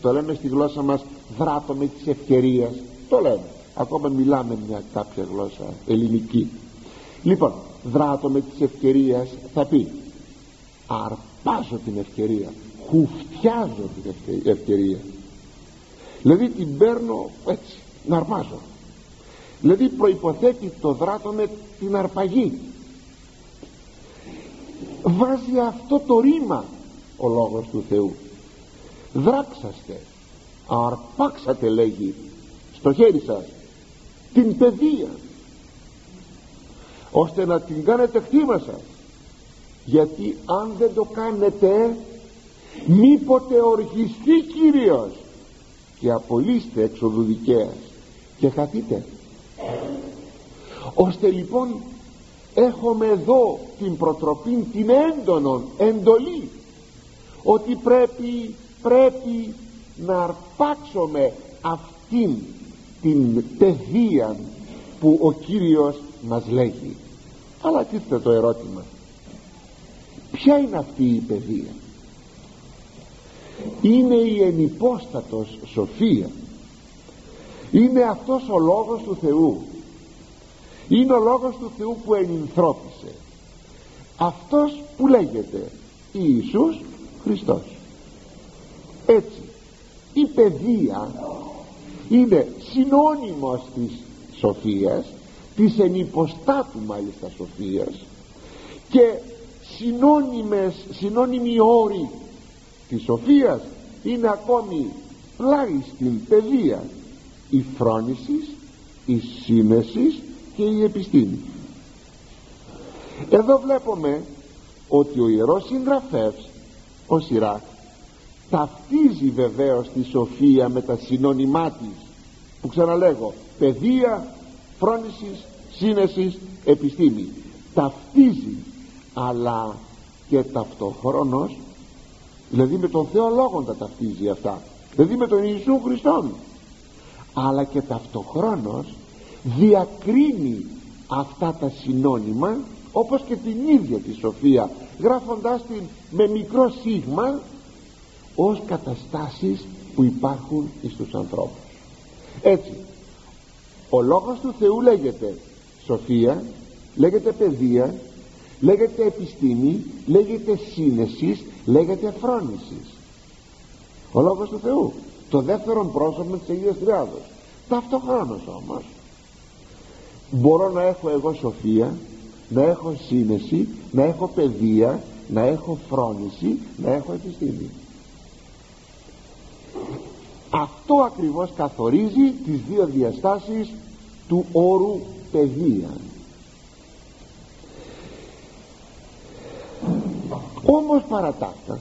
το λέμε στη γλώσσα μας δράτομαι της ευκαιρίας το λέμε. Ακόμα μιλάμε μια κάποια γλώσσα ελληνική. Λοιπόν δράτομαι της ευκαιρίας θα πει αρπάζω την ευκαιρία. Χουφτιάζω την ευκαιρία. Δηλαδή την παίρνω έτσι να αρπάζω. Δηλαδή προϋποθέτει το δράτο με την αρπαγή. Βάζει αυτό το ρήμα ο λόγος του Θεού. Δράξαστε. Αρπάξατε λέγει στο χέρι σας την παιδεία ώστε να την κάνετε χτήμα σας γιατί αν δεν το κάνετε μήποτε οργιστεί Κύριος και απολύστε έξοδου δικαίας. Και χαθείτε ώστε λοιπόν έχουμε εδώ την προτροπή την έντονον εντολή ότι πρέπει πρέπει να αρπάξουμε αυτήν την παιδεία που ο Κύριος μας λέγει αλλά τίθεται το ερώτημα ποια είναι αυτή η παιδεία; Είναι η ενυπόστατος σοφία. Είναι αυτός ο λόγος του Θεού. Είναι ο λόγος του Θεού που ενυνθρώπισε αυτός που λέγεται Ιησούς Χριστός. Έτσι η παιδεία είναι συνώνυμος της σοφίας της ενυποστάτου μάλιστα σοφίας και συνώνυμες, συνώνυμοι όροι της σοφίας είναι ακόμη πλάι στην παιδεία. Η φρόνησης, η σύνεσης και η επιστήμη. Εδώ βλέπουμε ότι ο Ιερός Συγγραφεύς ο Σιράκ ταυτίζει βεβαίως τη σοφία με τα συνώνυμά της που ξαναλέγω παιδεία, φρόνησης, σύνεσης, επιστήμη. Ταυτίζει αλλά και ταυτοχρόνως δηλαδή με τον Θεό Λόγον τα ταυτίζει αυτά. Δηλαδή με τον Ιησού Χριστόν. Αλλά και ταυτοχρόνως διακρίνει αυτά τα συνώνυμα όπως και την ίδια τη σοφία γράφοντάς την με μικρό σίγμα ως καταστάσεις που υπάρχουν στους ανθρώπους. Έτσι ο λόγος του Θεού λέγεται σοφία λέγεται παιδεία λέγεται επιστήμη λέγεται σύνεσης λέγεται φρόνησης. Ο λόγος του Θεού το δεύτερο πρόσωπο της Αγίας Τριάδος. Ταυτοχρόνως όμως μπορώ να έχω εγώ σοφία να έχω σύνεση να έχω παιδεία να έχω φρόνηση να έχω επιστήμη. Αυτό ακριβώς καθορίζει τις δύο διαστάσεις του όρου παιδείας όμως παρατάφτα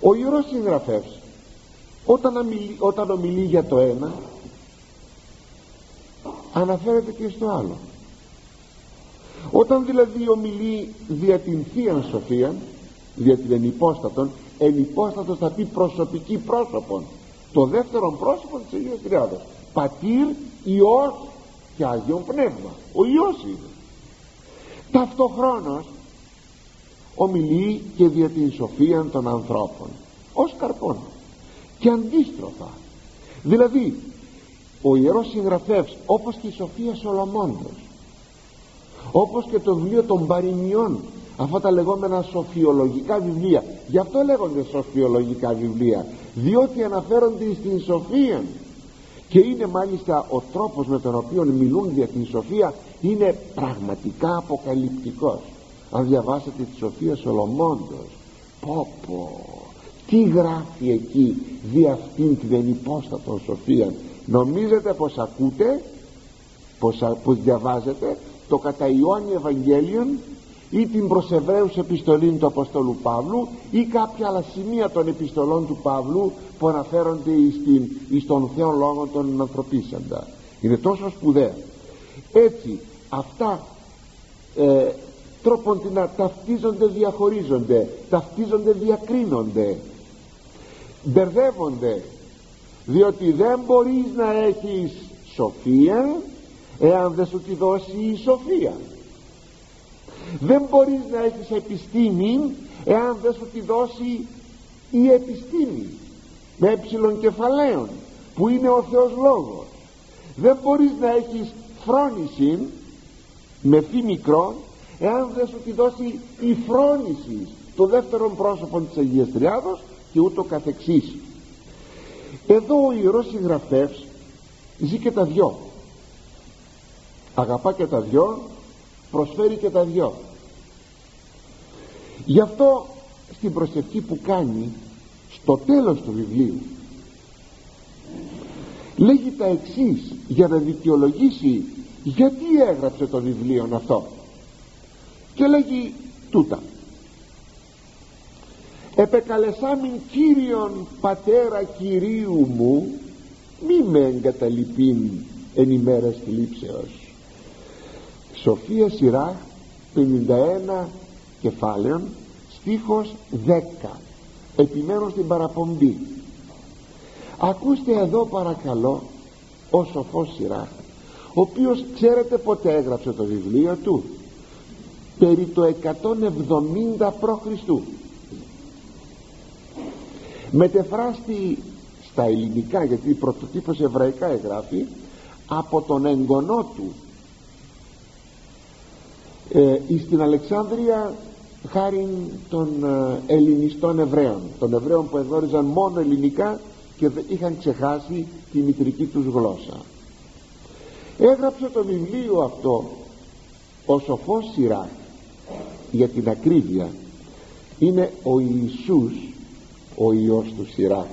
ο Ιερός Συγγραφεύς όταν, ομιλεί, όταν ομιλεί για το ένα αναφέρεται και στο άλλο. Όταν δηλαδή ομιλεί δια την Θεία Σοφία δια την ενυπόστατον ενυπόστατος θα πει προσωπική πρόσωπον το δεύτερο πρόσωπο της Αγίας Τριάδος πατήρ, Υιός και Άγιον Πνεύμα ο Υιός είναι. Ταυτοχρόνως ομιλεί και δια την σοφία των ανθρώπων ως καρπών και αντίστροφα. Δηλαδή ο Ιερός Συγγραφεύς όπως και η Σοφία Σολομώντος όπως και το βιβλίο των παροιμιών αυτά τα λεγόμενα σοφιολογικά βιβλία γι' αυτό λέγονται σοφιολογικά βιβλία διότι αναφέρονται στην σοφία. Και είναι μάλιστα ο τρόπος με τον οποίο μιλούν για την σοφία είναι πραγματικά αποκαλυπτικός αν διαβάσετε τη Σοφία Σολομώντος πω πω τι γράφει εκεί δι' αυτήν την ενυπόστατο σοφία. Νομίζετε πως ακούτε πως, πως διαβάζετε το κατά Ιωάννη Ευαγγέλιον ή την προς Εβραίους επιστολή του Αποστόλου Παύλου ή κάποια άλλα σημεία των επιστολών του Παύλου που αναφέρονται στην, εις τον Θεό Λόγο των ανθρωπίσαντα. Είναι τόσο σπουδαία. Έτσι αυτά ε, τρόπον να ταυτίζονται διαχωρίζονται ταυτίζονται διακρίνονται μπερδεύονται διότι δεν μπορείς να έχεις σοφία εάν δεν σου τη δώσει η σοφία. Δεν μπορείς να έχεις επιστήμη εάν δεν σου τη δώσει η επιστήμη με έψιλον κεφαλαίων που είναι ο Θεός Λόγος. Δεν μπορείς να έχεις φρόνηση με φύ μικρό εάν δεν σου τη δώσει η φρόνηση το δεύτερο πρόσωπο της Αγίας Τριάδος και ούτω καθεξής. Εδώ ο Ιερός Συγγραφεύς ζει και τα δυο. Αγαπά και τα δυο προσφέρει και τα δυο. Γι' αυτό στην προσευχή που κάνει στο τέλος του βιβλίου λέγει τα εξής για να δικαιολογήσει γιατί έγραψε το βιβλίο αυτό και λέγει τούτα. Επεκαλεσάμιν Κύριον Πατέρα Κυρίου μου μη με εγκαταλειπήν εν ημέρας θλίψεως. Σοφία σειρά 51 κεφάλαιων στίχος 10 επιμένω στην παραπομπή. Ακούστε εδώ παρακαλώ ο σοφός Σιράχ ο οποίος ξέρετε ποτέ έγραψε το βιβλίο του περί το 170 π.Χ. μετεφράστη στα ελληνικά γιατί πρωτοτύπως εβραϊκά εγγράφει από τον εγγονό του ε, στην Αλεξάνδρεια χάρη των ε, ελληνιστών Εβραίων. Των Εβραίων που εγνώριζαν μόνο ελληνικά και είχαν ξεχάσει τη μητρική τους γλώσσα. Έγραψε το βιβλίο αυτό ο σοφός Σιράκ για την ακρίβεια είναι ο Ιησούς ο Υιός του Σιράκ.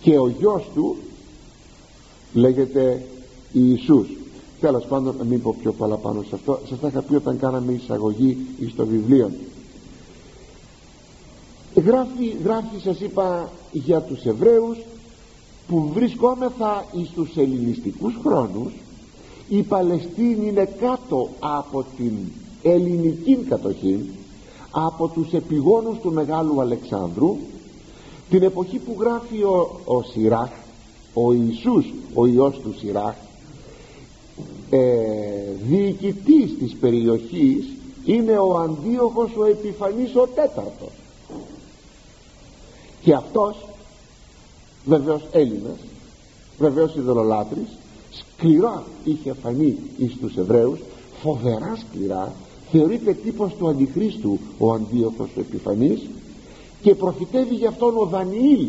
Και ο γιος του λέγεται Ιησούς. Τέλος πάντων να μην πω πιο πολλά πάνω σε αυτό. Σας τα είχα πει όταν κάναμε εισαγωγή στο βιβλίο. Γράφει, γράφει σας είπα για τους Εβραίους που βρισκόμεθα στους ελληνιστικούς χρόνους η Παλαιστίνη είναι κάτω από την ελληνική κατοχή από τους επιγόνους του Μεγάλου Αλεξάνδρου την εποχή που γράφει ο, ο Σιράχ ο Ιησούς ο Υιός του Σιράχ ε, διοικητής της περιοχής είναι ο Αντίοχος ο Επιφανής ο τέταρτος. Και αυτός βεβαίως Έλληνας βεβαίως ειδωλολάτρης σκληρά είχε φανεί εις τους Εβραίους φοβερά σκληρά θεωρείται τύπος του Αντιχρίστου ο Αντίοχος ο Επιφανής και προφητεύει γι' αυτόν ο Δανιήλ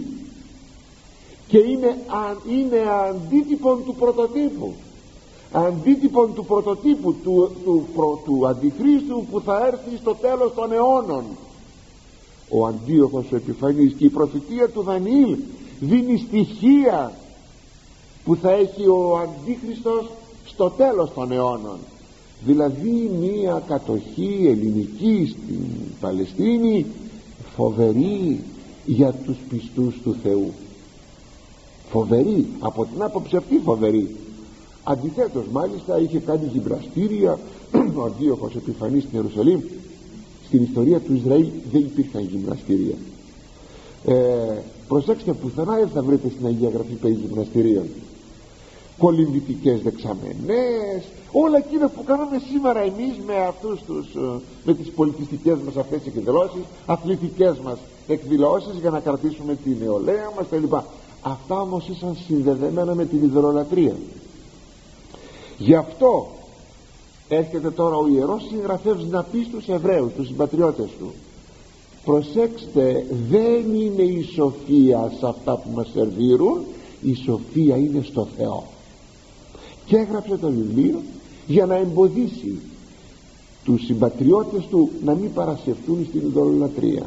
και είναι, είναι αντίτυπον του πρωτοτύπου. Αντίτυπον του πρωτοτύπου του, του, του Αντιχρίστου που θα έρθει στο τέλος των αιώνων. Ο Αντίοχος ο Επιφανής και η προφητεία του Δανιήλ δίνει στοιχεία που θα έχει ο Αντίχριστος στο τέλος των αιώνων δηλαδή μία κατοχή ελληνική στην Παλαιστίνη φοβερή για τους πιστούς του Θεού. Φοβερή. Από την άποψη αυτή φοβερή. Αντιθέτως μάλιστα είχε κάνει γυμναστήρια [CLEARS THROAT] ο Αντίοχος επιφανής στην Ιερουσαλήμ. Στην ιστορία του Ισραήλ δεν υπήρχαν γυμναστήρια. Ε, προσέξτε πουθενά δεν θα βρείτε στην Αγία Γραφή περί γυμναστηρίων κολυμβητικές δεξαμενές. Όλα εκείνα που κάναμε σήμερα εμείς με αυτούς τους ε, με τις πολιτιστικές μας αυτές εκδηλώσεις αθλητικές μας εκδηλώσεις για να κρατήσουμε την νεολαία μας κλπ. Αυτά όμως ήσαν συνδεδεμένα με την ιδεολατρία γι' αυτό έρχεται τώρα ο Ιερός Συγγραφέας να πει στους Εβραίους τους συμπατριώτες του προσέξτε δεν είναι η σοφία σε αυτά που μας σερβίρουν η σοφία είναι στο Θεό και έγραψε το βιβλίο για να εμποδίσει τους συμπατριώτες του να μην παρασυρθούν στην ειδωλολατρία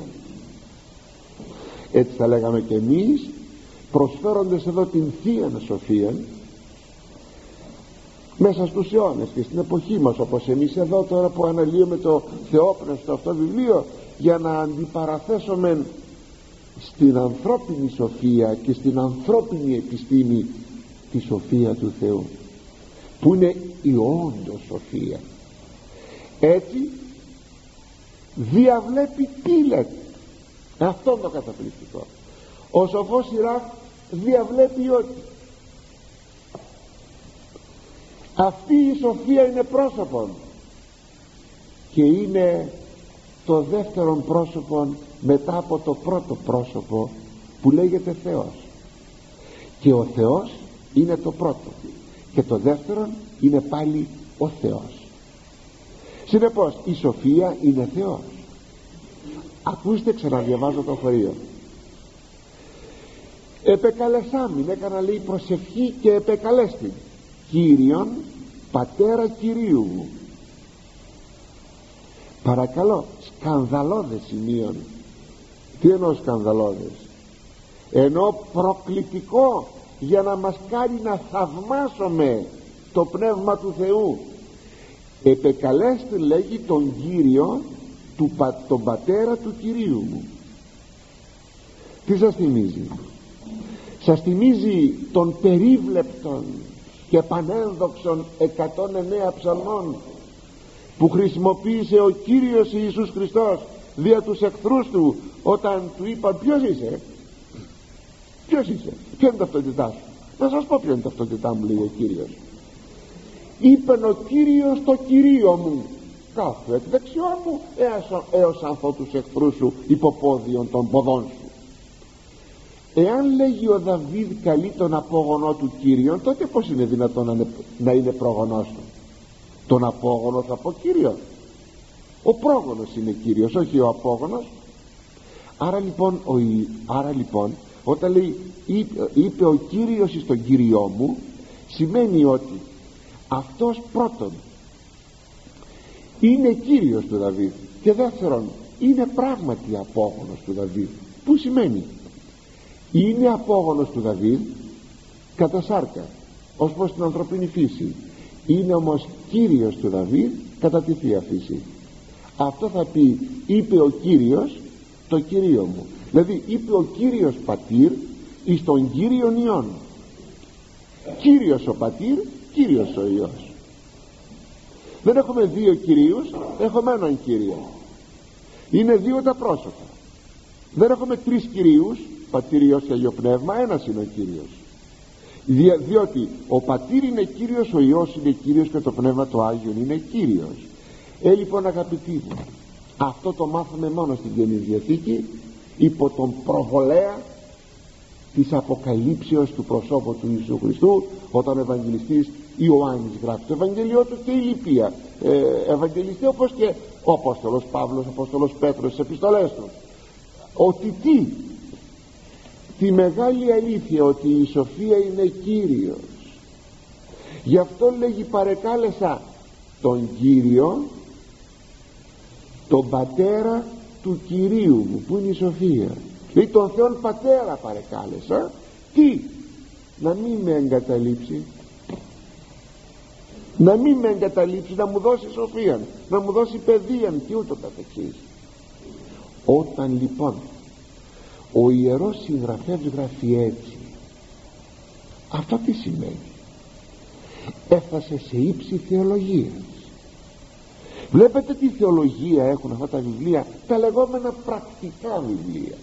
έτσι θα λέγαμε και εμείς προσφέροντας εδώ την Θεία Σοφία μέσα στους αιώνες και στην εποχή μας όπως εμείς εδώ τώρα που αναλύουμε το θεόπνευστο αυτό βιβλίο για να αντιπαραθέσουμε στην ανθρώπινη σοφία και στην ανθρώπινη επιστήμη τη σοφία του Θεού που είναι η όντως σοφία. Έτσι διαβλέπει τι λέτε. Αυτό το καταπληκτικό. Ο σοφός Ιράκ διαβλέπει ότι. Αυτή η σοφία είναι πρόσωπον. Και είναι το δεύτερο πρόσωπο μετά από το πρώτο πρόσωπο που λέγεται Θεός. Και ο Θεός είναι το πρώτο και το δεύτερο είναι πάλι ο Θεός. Συνεπώς η σοφία είναι Θεός. Ακούστε ξαναδιαβάζω το χωρίο. Επεκαλεσάμιν έκανα λέει προσευχή και επεκαλέστη Κύριον πατέρα Κυρίου μου παρακαλώ σκανδαλώδες σημείων. Τι εννοώ σκανδαλώδες; Ενώ προκλητικό για να μας κάνει να θαυμάσουμε το Πνεύμα του Θεού. Επεκαλέστε λέγει τον Κύριο του, τον πατέρα του Κυρίου μου. Τι σας θυμίζει; Σας θυμίζει τον περίβλεπτον και πανένδοξον 109 ψαλμών που χρησιμοποίησε ο Κύριος Ιησούς Χριστός δια τους εχθρούς του όταν του είπαν ποιος είσαι; Ποιος είσαι; Ποια είναι η ταυτότητά σου; Να σας πω ποια είναι η ταυτότητά μου λέει ο Κύριος. Είπε ο Κύριος το Κυρίο μου. Κάθου εκ δεξιόν μου έως, έως ανθώ τους εχθρούς σου υποπόδιον των ποδών σου. Εάν λέγει ο Δαβίδ καλεί τον απόγονό του Κύριον τότε πως είναι δυνατόν να είναι, να είναι πρόγονός του; Τον απόγονο θα πω Κύριο ο πρόγονος είναι Κύριος όχι ο απόγονος. Άρα λοιπόν, ο, άρα λοιπόν όταν λέει είπε, είπε ο Κύριος στον Κύριό μου σημαίνει ότι αυτός πρώτον είναι Κύριος του Δαβίδ και δεύτερον είναι πράγματι απόγονος του Δαβίδ. Που σημαίνει; Είναι απόγονος του Δαβίδ κατά σάρκα ως προς την ανθρωπίνη φύση. Είναι όμως Κύριος του Δαβίδ κατά τη Θεία Φύση. Αυτό θα πει είπε ο Κύριος το Κυρίο μου δηλαδή είπε ο Κύριος Πατήρ εις τον Κύριον Υιόν Κύριος ο Πατήρ Κύριος ο Υιός. Δεν έχουμε δύο Κυρίους έχουμε έναν Κύριο. Είναι δύο τα πρόσωπα. Δεν έχουμε τρεις Κυρίους Πατήρ Υιός και Αγιο Πνεύμα ένας είναι ο Κύριος. Διότι ο πατήρ είναι Κύριος ο Υιός είναι Κύριος και το Πνεύμα το Άγιον είναι Κύριος. Ε λοιπόν αγαπητοί μου αυτό το μάθαμε μόνο στην Καινή Διαθήκη υπό τον προβολέα της αποκαλύψεως του προσώπου του Ιησού Χριστού όταν ο Ευαγγελιστής Ιωάννης γράφει το Ευαγγελιό του και η Λυπία. Ε, Ευαγγελιστή όπως και ο Απόστολος Παύλος, ο Απόστολος Πέτρος στις επιστολές του. Ότι τι; Τη μεγάλη αλήθεια ότι η σοφία είναι Κύριος. Γι' αυτό λέγει παρεκάλεσα τον Κύριο τον πατέρα του Κυρίου μου που είναι η σοφία. Λέει τον Θεόν πατέρα παρεκάλεσα τι να μην με εγκαταλείψει να μην με εγκαταλείψει να μου δώσει σοφία να μου δώσει παιδεία και ούτω καθεξής όταν λοιπόν ο ιερός συγγραφέας γράφει έτσι αυτό τι σημαίνει. Έφτασε σε ύψη θεολογίας βλέπετε τι θεολογία έχουν αυτά τα βιβλία τα λεγόμενα πρακτικά βιβλία.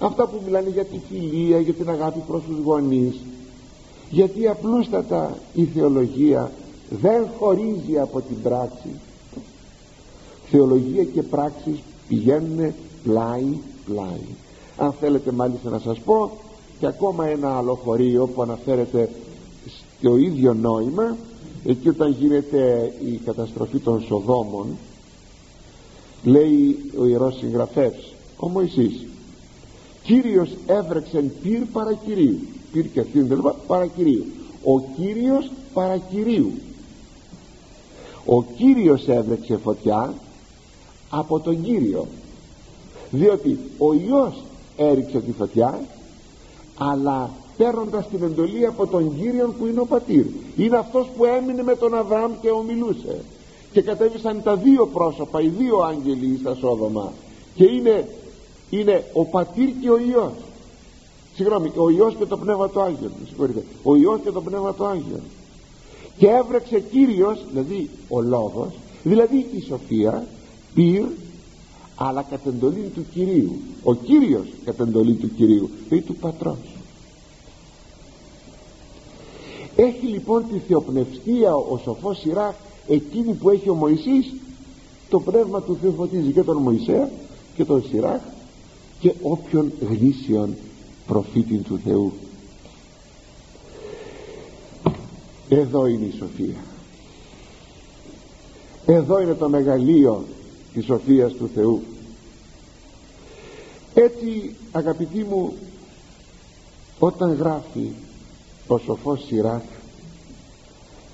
Αυτά που μιλάνε για τη φιλία για την αγάπη προς τους γονείς. Γιατί απλούστατα η θεολογία δεν χωρίζει από την πράξη. Θεολογία και πράξεις πηγαίνουν πλάι πλάι. Αν θέλετε μάλιστα να σας πω και ακόμα ένα άλλο χωρίο που αναφέρεται στο ίδιο νόημα εκεί όταν γίνεται η καταστροφή των Σοδόμων λέει ο Ιερός Συγγραφεύς ο Μωυσής Κύριος έβρεξεν πυρ παρακυρίου πυρ και αυτήν δηλαδή παρακυρίου. Ο Κύριος παρακυρίου ο Κύριος έβρεξε φωτιά από τον Κύριο διότι ο Υιός έριξε τη φωτιά αλλά παίρνοντας την εντολή από τον Κύριο που είναι ο πατήρ. Είναι αυτός που έμεινε με τον Αβραάμ και ομιλούσε. Και κατέβησαν τα δύο πρόσωπα οι δύο άγγελοι στα Σόδομα. Και είναι, είναι ο πατήρ και ο Υιός. Συγγνώμη ο Υιός και το Πνεύμα του Άγιο ο Υιός και το Πνεύμα του Άγιο και έβρεξε Κύριος δηλαδή ο Λόγος δηλαδή η Σοφία πήρ αλλά κατ' εντολή του Κυρίου. Ο Κύριος κατ' εντολή του Κυρίου ή του Πατρός έχει λοιπόν τη θεοπνευστία ο σοφός Σιράχ εκείνη που έχει ο Μωυσής το πνεύμα του Θεού φωτίζει και τον Μωυσέα και τον Σιράχ και όποιον γνήσιον προφήτη του Θεού. Εδώ είναι η σοφία. Εδώ είναι το μεγαλείο της σοφίας του Θεού. Έτσι αγαπητοί μου όταν γράφει ο σοφός Σιράκ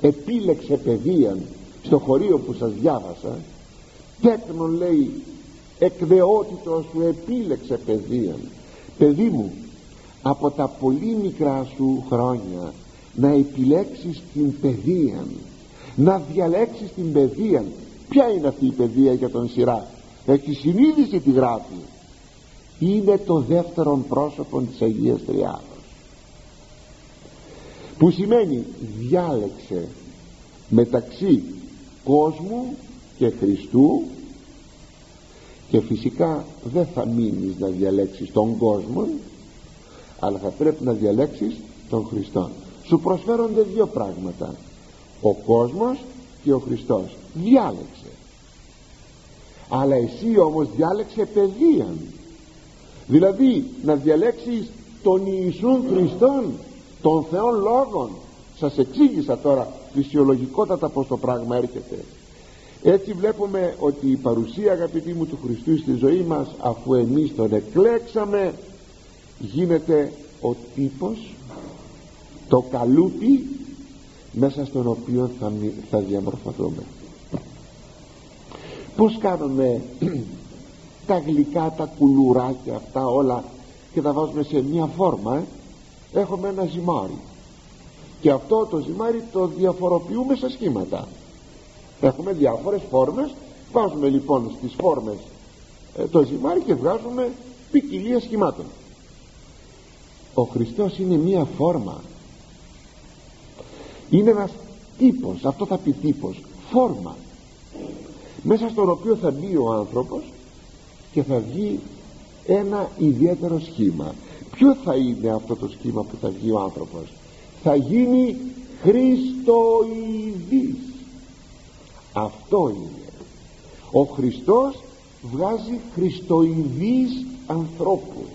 επίλεξε παιδείαν στο χωρίο που σας διάβασα. Τέκνον λέει εκδεότητος σου επίλεξε παιδείαν. Παιδί μου από τα πολύ μικρά σου χρόνια να επιλέξεις την παιδεία να διαλέξεις την παιδεία ποια είναι αυτή η παιδεία για τον Σιράκ έχει συνείδηση τη γράφει. Είναι το δεύτερο πρόσωπο της Αγίας Τριάδος που σημαίνει διάλεξε μεταξύ κόσμου και Χριστού και φυσικά δεν θα μείνεις να διαλέξεις τον κόσμο αλλά θα πρέπει να διαλέξεις τον Χριστό. Σου προσφέρονται δύο πράγματα. Ο κόσμος και ο Χριστός. Διάλεξε. Αλλά εσύ όμως διάλεξε παιδείαν. Δηλαδή να διαλέξεις τον Ιησούν Χριστόν των Θεών Λόγων. Σας εξήγησα τώρα φυσιολογικότατα πως το πράγμα έρχεται. Έτσι βλέπουμε ότι η παρουσία αγαπητοί μου του Χριστού στη ζωή μας αφού εμείς τον εκλέξαμε γίνεται ο τύπος το καλούπι μέσα στον οποίο θα, θα διαμορφωθούμε. Πως κάνουμε [CLEARS THROAT] τα γλυκά τα κουλουράκια αυτά όλα και τα βάζουμε σε μια φόρμα ε; Έχουμε ένα ζυμάρι. Και αυτό το ζυμάρι το διαφοροποιούμε σε σχήματα. Έχουμε διάφορες φόρμες. Βάζουμε λοιπόν στις φόρμες ε, το ζυμάρι και βγάζουμε ποικιλία σχημάτων. Ο Χριστός είναι μία φόρμα. Είναι ένας τύπος αυτό θα πει τύπος φόρμα μέσα στον οποίο θα μπει ο άνθρωπος και θα βγει ένα ιδιαίτερο σχήμα ποιο θα είναι αυτό το σχήμα που θα βγει ο άνθρωπος; Θα γίνει Χριστοειδής αυτό είναι. Ο Χριστός βγάζει Χριστοειδείς ανθρώπους.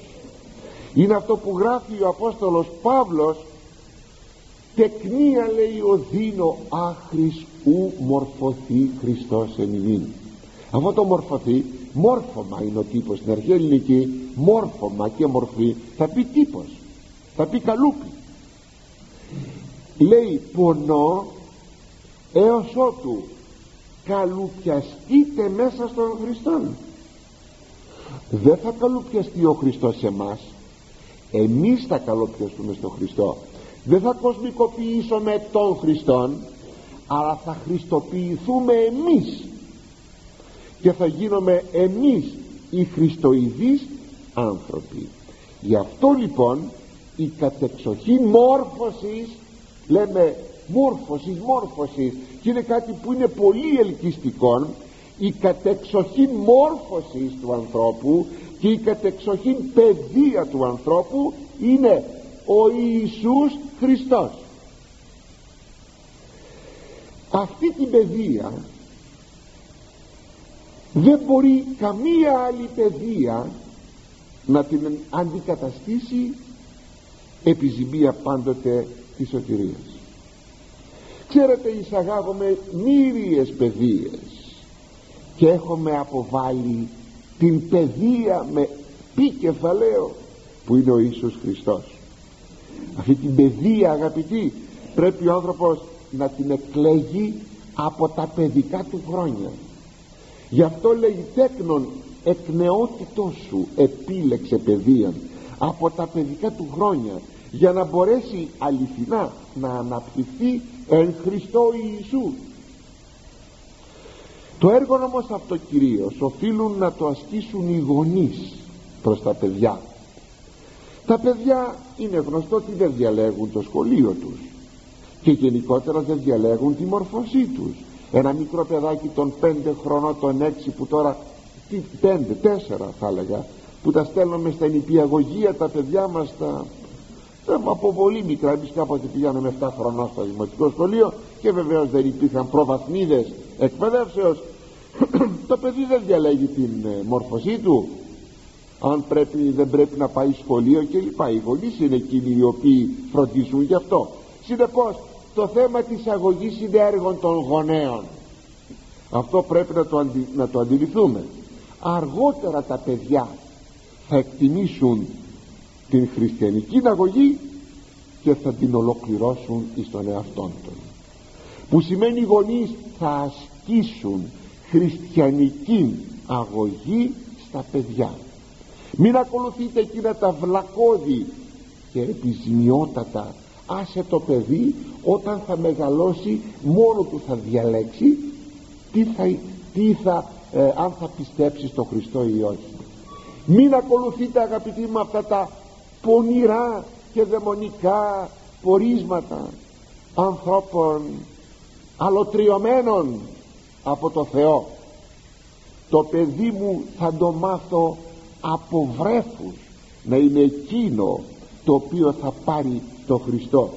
Είναι αυτό που γράφει ο Απόστολος Παύλος. Τεκνία λέει ο δίνο άχρης ου μορφωθεί Χριστός εν ημίν αυτό το μορφωθεί μόρφωμα είναι ο τύπος στην αρχή ελληνική μόρφωμα και μορφή. Θα πει τύπος θα πει καλούπι. Λέει πονώ έως ότου καλουπιαστείτε μέσα στον Χριστό δεν θα καλουπιαστεί ο Χριστός σε εμάς εμείς θα καλουπιαστούμε στον Χριστό. Δεν θα κοσμικοποιήσουμε τον Χριστόν αλλά θα χριστοποιηθούμε εμείς και θα γίνουμε εμείς οι χριστοειδείς άνθρωποι. Γι' αυτό λοιπόν η κατεξοχή μόρφωσης λέμε μόρφωσης μόρφωσης και είναι κάτι που είναι πολύ ελκυστικό η κατεξοχή μόρφωσης του ανθρώπου και η κατεξοχή παιδεία του ανθρώπου είναι ο Ιησούς Χριστός. Αυτή την παιδεία δεν μπορεί καμία άλλη παιδεία να την αντικαταστήσει επιζημία πάντοτε της σωτηρίας. Ξέρετε εισαγάγουμε μύριες παιδείες και έχουμε αποβάλει την παιδεία με πι κεφαλαίο που είναι ο Ιησούς Χριστός. Αυτή την παιδεία αγαπητοί πρέπει ο άνθρωπος να την εκλέγει από τα παιδικά του χρόνια γι' αυτό λέει τέκνον εκ σου επίλεξε παιδεία από τα παιδικά του χρόνια για να μπορέσει αληθινά να αναπτυχθεί εν Χριστώ Ιησούς. Το έργο όμως αυτό κυρίως οφείλουν να το ασκήσουν οι γονείς προς τα παιδιά. Τα παιδιά είναι γνωστό ότι δεν διαλέγουν το σχολείο τους και γενικότερα δεν διαλέγουν τη μορφωσή τους ένα μικρό παιδάκι των πέντε χρονών των έξι που τώρα τι πέντε, τέσσερα θα έλεγα που τα στέλνουμε στα νηπιαγωγεία τα παιδιά μας τα ε, από πολύ μικρά. Εμείς κάποτε πηγαίνουμε 7 χρονών στο δημοτικό σχολείο και βεβαίως δεν υπήρχαν προβαθμίδες εκπαιδεύσεως. [CLEARS THROAT] Το παιδί δεν διαλέγει την ε, μόρφωσή του. Αν πρέπει, δεν πρέπει να πάει σχολείο και λοιπά οι γονείς είναι εκείνοι οι οποίοι φροντίζουν γι' αυτό. Συνεπώς το θέμα της αγωγής είναι έργο των γονέων. Αυτό πρέπει να το, να το αντιληφθούμε. Αργότερα τα παιδιά θα εκτιμήσουν την χριστιανική αγωγή και θα την ολοκληρώσουν εις τον εαυτόν των που σημαίνει οι γονείς θα ασκήσουν χριστιανική αγωγή στα παιδιά. Μην ακολουθείτε εκείνα τα βλακώδη και επιζημιότατα άσε το παιδί όταν θα μεγαλώσει μόνο του θα διαλέξει τι θα, τι θα ε, αν θα πιστέψει στο Χριστό ή όχι. Μην ακολουθείτε αγαπητοί μου αυτά τα πονηρά και δαιμονικά πορίσματα ανθρώπων αλωτριωμένων από το Θεό. Το παιδί μου θα το μάθω από βρέφους να είναι εκείνο το οποίο θα πάρει το Χριστό.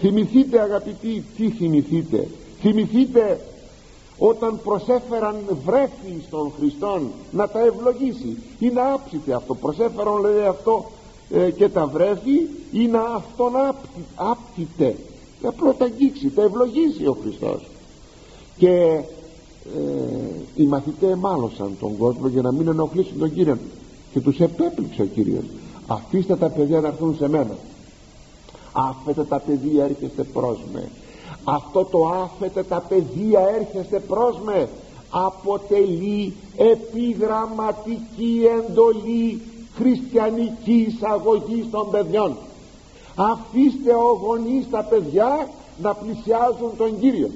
Θυμηθείτε αγαπητοί τι θυμηθείτε. Θυμηθείτε όταν προσέφεραν βρέφη στον Χριστόν να τα ευλογήσει ή να άψητε αυτό. Προσέφεραν λέει αυτό ε, και τα βρέφη ή να αυτόν άπτυτε. Απλώς τα αγγίξει, τα ευλογήσει ο Χριστός. Και ε, οι μαθητές μάλωσαν τον κόσμο για να μην ενοχλήσουν τον Κύριο και τους επέπληξε ο Κύριος. Αφήστε τα παιδιά να έρθουν σε μένα άφετε τα παιδιά έρχεστε προς με. Αυτό το άφετε τα παιδιά έρχεστε προς με. Αποτελεί επιγραμματική εντολή χριστιανικής αγωγής των παιδιών. Αφήστε ο γονείς τα παιδιά να πλησιάζουν τον Κύριο.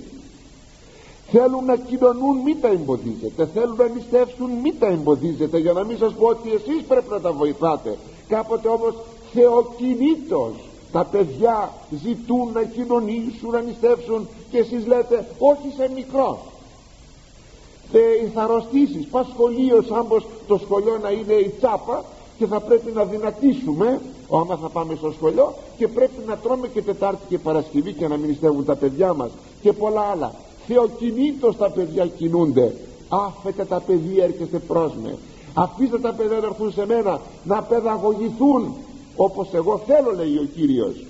Θέλουν να κοινωνούν μη τα εμποδίζετε. Θέλουν να νηστεύσουν μη τα εμποδίζετε. Για να μην σας πω ότι εσείς πρέπει να τα βοηθάτε. Κάποτε όμως θεοκινήτως τα παιδιά ζητούν να κοινωνήσουν να νηστεύσουν και εσείς λέτε όχι σε μικρό ε, θα αρρωστήσεις πας σχολείο σαν πως το σχολείο να είναι η τσάπα και θα πρέπει να δυνατήσουμε άμα θα πάμε στο σχολείο και πρέπει να τρώμε και Τετάρτη και Παρασκευή και να μην νηστεύουν τα παιδιά μας και πολλά άλλα. Θεοκινήτως τα παιδιά κινούνται. Άφετε τα παιδιά έρχεστε προς με. Αφήστε τα παιδιά να έρθουν σε μένα να παιδαγωγηθούν όπως εγώ θέλω λέει ο Κύριος.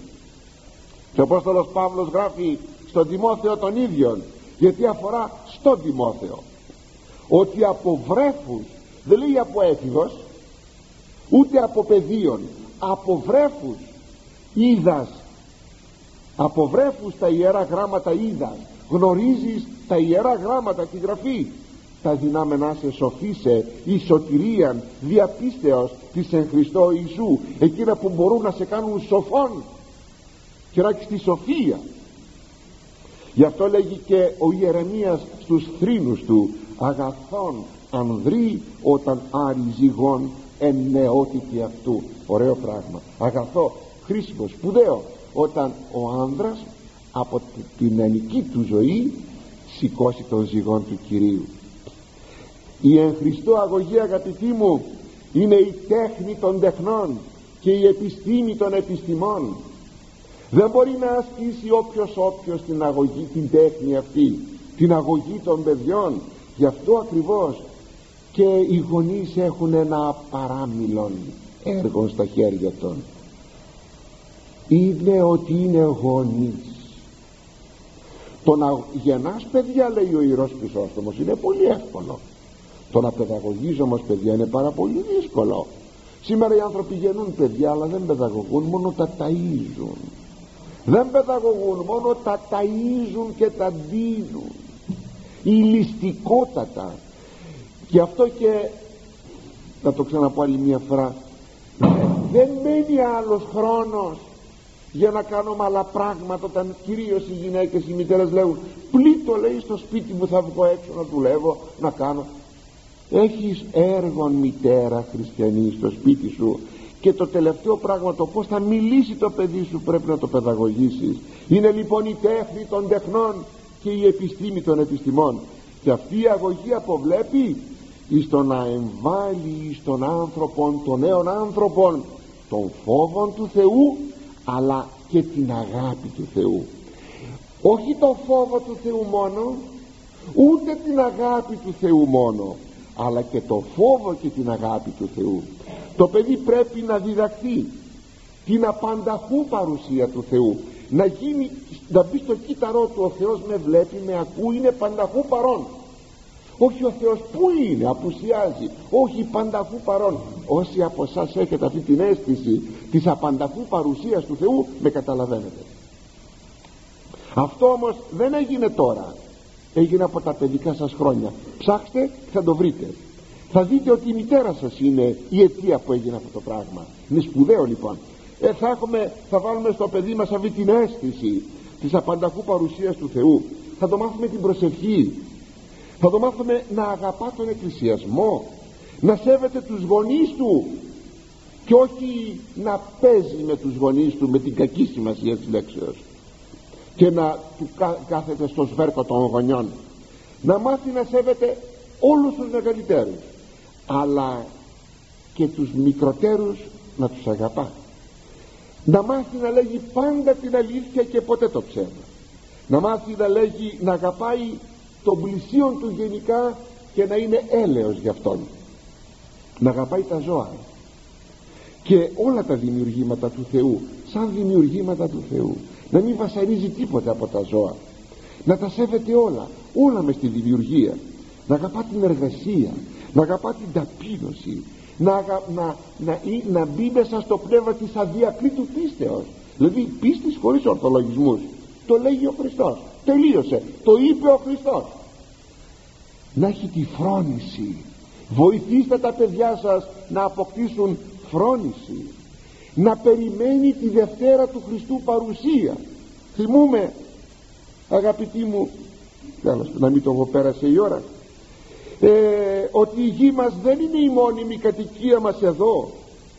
Και ο Απόστολος Παύλος γράφει στον Τιμόθεο τον ίδιον γιατί αφορά στον Τιμόθεο. Ότι από βρέφους δεν λέει από έφηβος ούτε από πεδίων από βρέφους είδας. Από βρέφους τα ιερά γράμματα είδας. Γνωρίζεις τα ιερά γράμματα τη γραφή τα δυνάμενά σε σοφίσε η σωτηρίαν διαπίστεως της εν Χριστώ Ιησού εκείνα που μπορούν να σε κάνουν σοφόν. Και να τη σοφία. Γι' αυτό λέγει και ο Ιερεμίας στους θρήνους του αγαθόν ανδρεί όταν άριζιγον εν νεότητη αυτού ωραίο πράγμα. Αγαθό, χρήσιμος, σπουδαίο όταν ο άνδρας από την ενική του ζωή σηκώσει τον ζυγόν του Κυρίου η εν Χριστώ αγωγή αγαπητοί μου είναι η τέχνη των τεχνών και η επιστήμη των επιστημών. Δεν μπορεί να ασκήσει όποιος όποιος την αγωγή την τέχνη αυτή την αγωγή των παιδιών. Γι' αυτό ακριβώς και οι γονείς έχουν ένα παράμιλον έργο στα χέρια των. Είναι ότι είναι γονείς. Το να γεννάς παιδιά λέει ο Ιερός Χρυσόστομος είναι πολύ εύκολο το να παιδαγωγείς όμως παιδιά είναι πάρα πολύ δύσκολο. Σήμερα οι άνθρωποι γεννούν παιδιά αλλά δεν παιδαγωγούν μόνο τα ταΐζουν. Δεν παιδαγωγούν μόνο τα ταΐζουν και τα δίνουν η ληστικότατα. Και αυτό και να το ξαναπώ άλλη μια φορά δεν μένει άλλος χρόνος για να κάνουμε άλλα πράγματα όταν κυρίως οι γυναίκες οι μητέρες λέγουν πλήττω λέει στο σπίτι μου θα βγω έξω να δουλεύω να κάνω έχεις έργον μητέρα χριστιανή στο σπίτι σου. Και το τελευταίο πράγμα το πως θα μιλήσει το παιδί σου πρέπει να το παιδαγωγήσεις. Είναι λοιπόν η τέχνη των τεχνών και η επιστήμη των επιστημών. Και αυτή η αγωγή αποβλέπει εις το να εμβάλλει εις τον άνθρωπο των νέων άνθρωπων τον φόβο του Θεού αλλά και την αγάπη του Θεού. Όχι τον φόβο του Θεού μόνο ούτε την αγάπη του Θεού μόνο αλλά και το φόβο και την αγάπη του Θεού. Το παιδί πρέπει να διδαχθεί την απανταχού παρουσία του Θεού να γίνει να μπει στο κύτταρό του ο Θεός με βλέπει, με ακούει είναι πανταχού παρόν όχι ο Θεός που είναι απουσιάζει όχι πανταχού παρόν όσοι από εσάς έχετε αυτή την αίσθηση της απανταχού παρουσίας του Θεού με καταλαβαίνετε. Αυτό όμως δεν έγινε τώρα έγινε από τα παιδικά σας χρόνια. Ψάξτε θα το βρείτε. Θα δείτε ότι η μητέρα σας είναι η αιτία που έγινε αυτό το πράγμα. Είναι σπουδαίο λοιπόν. Ε, θα, έχουμε, θα βάλουμε στο παιδί μας αυτή την αίσθηση της απανταχού παρουσίας του Θεού. Θα το μάθουμε την προσευχή. Θα το μάθουμε να αγαπά τον εκκλησιασμό να σέβεται τους γονείς του και όχι να παίζει με τους γονείς του με την κακή σημασία της λέξεως και να του κάθεται στο σβέρκο των γονιών. Να μάθει να σέβεται όλους τους μεγαλύτερους αλλά και τους μικροτέρους να τους αγαπά. Να μάθει να λέγει πάντα την αλήθεια και ποτέ το ψέμα. Να μάθει να λέγει να αγαπάει τον πλησίον του γενικά και να είναι έλεος για αυτόν. Να αγαπάει τα ζώα. Και όλα τα δημιουργήματα του Θεού σαν δημιουργήματα του Θεού να μην βασαρίζει τίποτα από τα ζώα. Να τα σέβεται όλα όλα μες στη δημιουργία. Να αγαπά την εργασία να αγαπά την ταπείνωση να, να, να, να μπει μέσα στο πνεύμα της αδιακρίτου πίστεως. Δηλαδή πίστης χωρίς ορθολογισμούς. Το λέγει ο Χριστός. Τελείωσε. Το είπε ο Χριστός. Να έχει τη φρόνηση. Βοηθήστε τα παιδιά σας να αποκτήσουν φρόνηση να περιμένει τη Δευτέρα του Χριστού παρουσία. Θυμούμε αγαπητοί μου να μην το εγώ πέρασε η ώρα ε, ότι η γη μας δεν είναι η μόνιμη κατοικία μας εδώ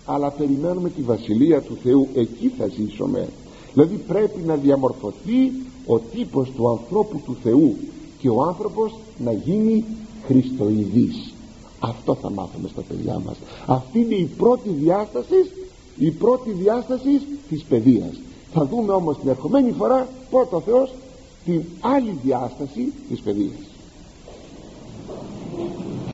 αλλά περιμένουμε τη Βασιλεία του Θεού εκεί θα ζήσουμε. Δηλαδή πρέπει να διαμορφωθεί ο τύπος του ανθρώπου του Θεού και ο άνθρωπος να γίνει χριστοειδής. Αυτό θα μάθουμε στα παιδιά μας. Αυτή είναι η πρώτη διάσταση η πρώτη διάσταση της παιδείας. Θα δούμε όμως την ερχομένη φορά πρώτα ο Θεός την άλλη διάσταση της παιδείας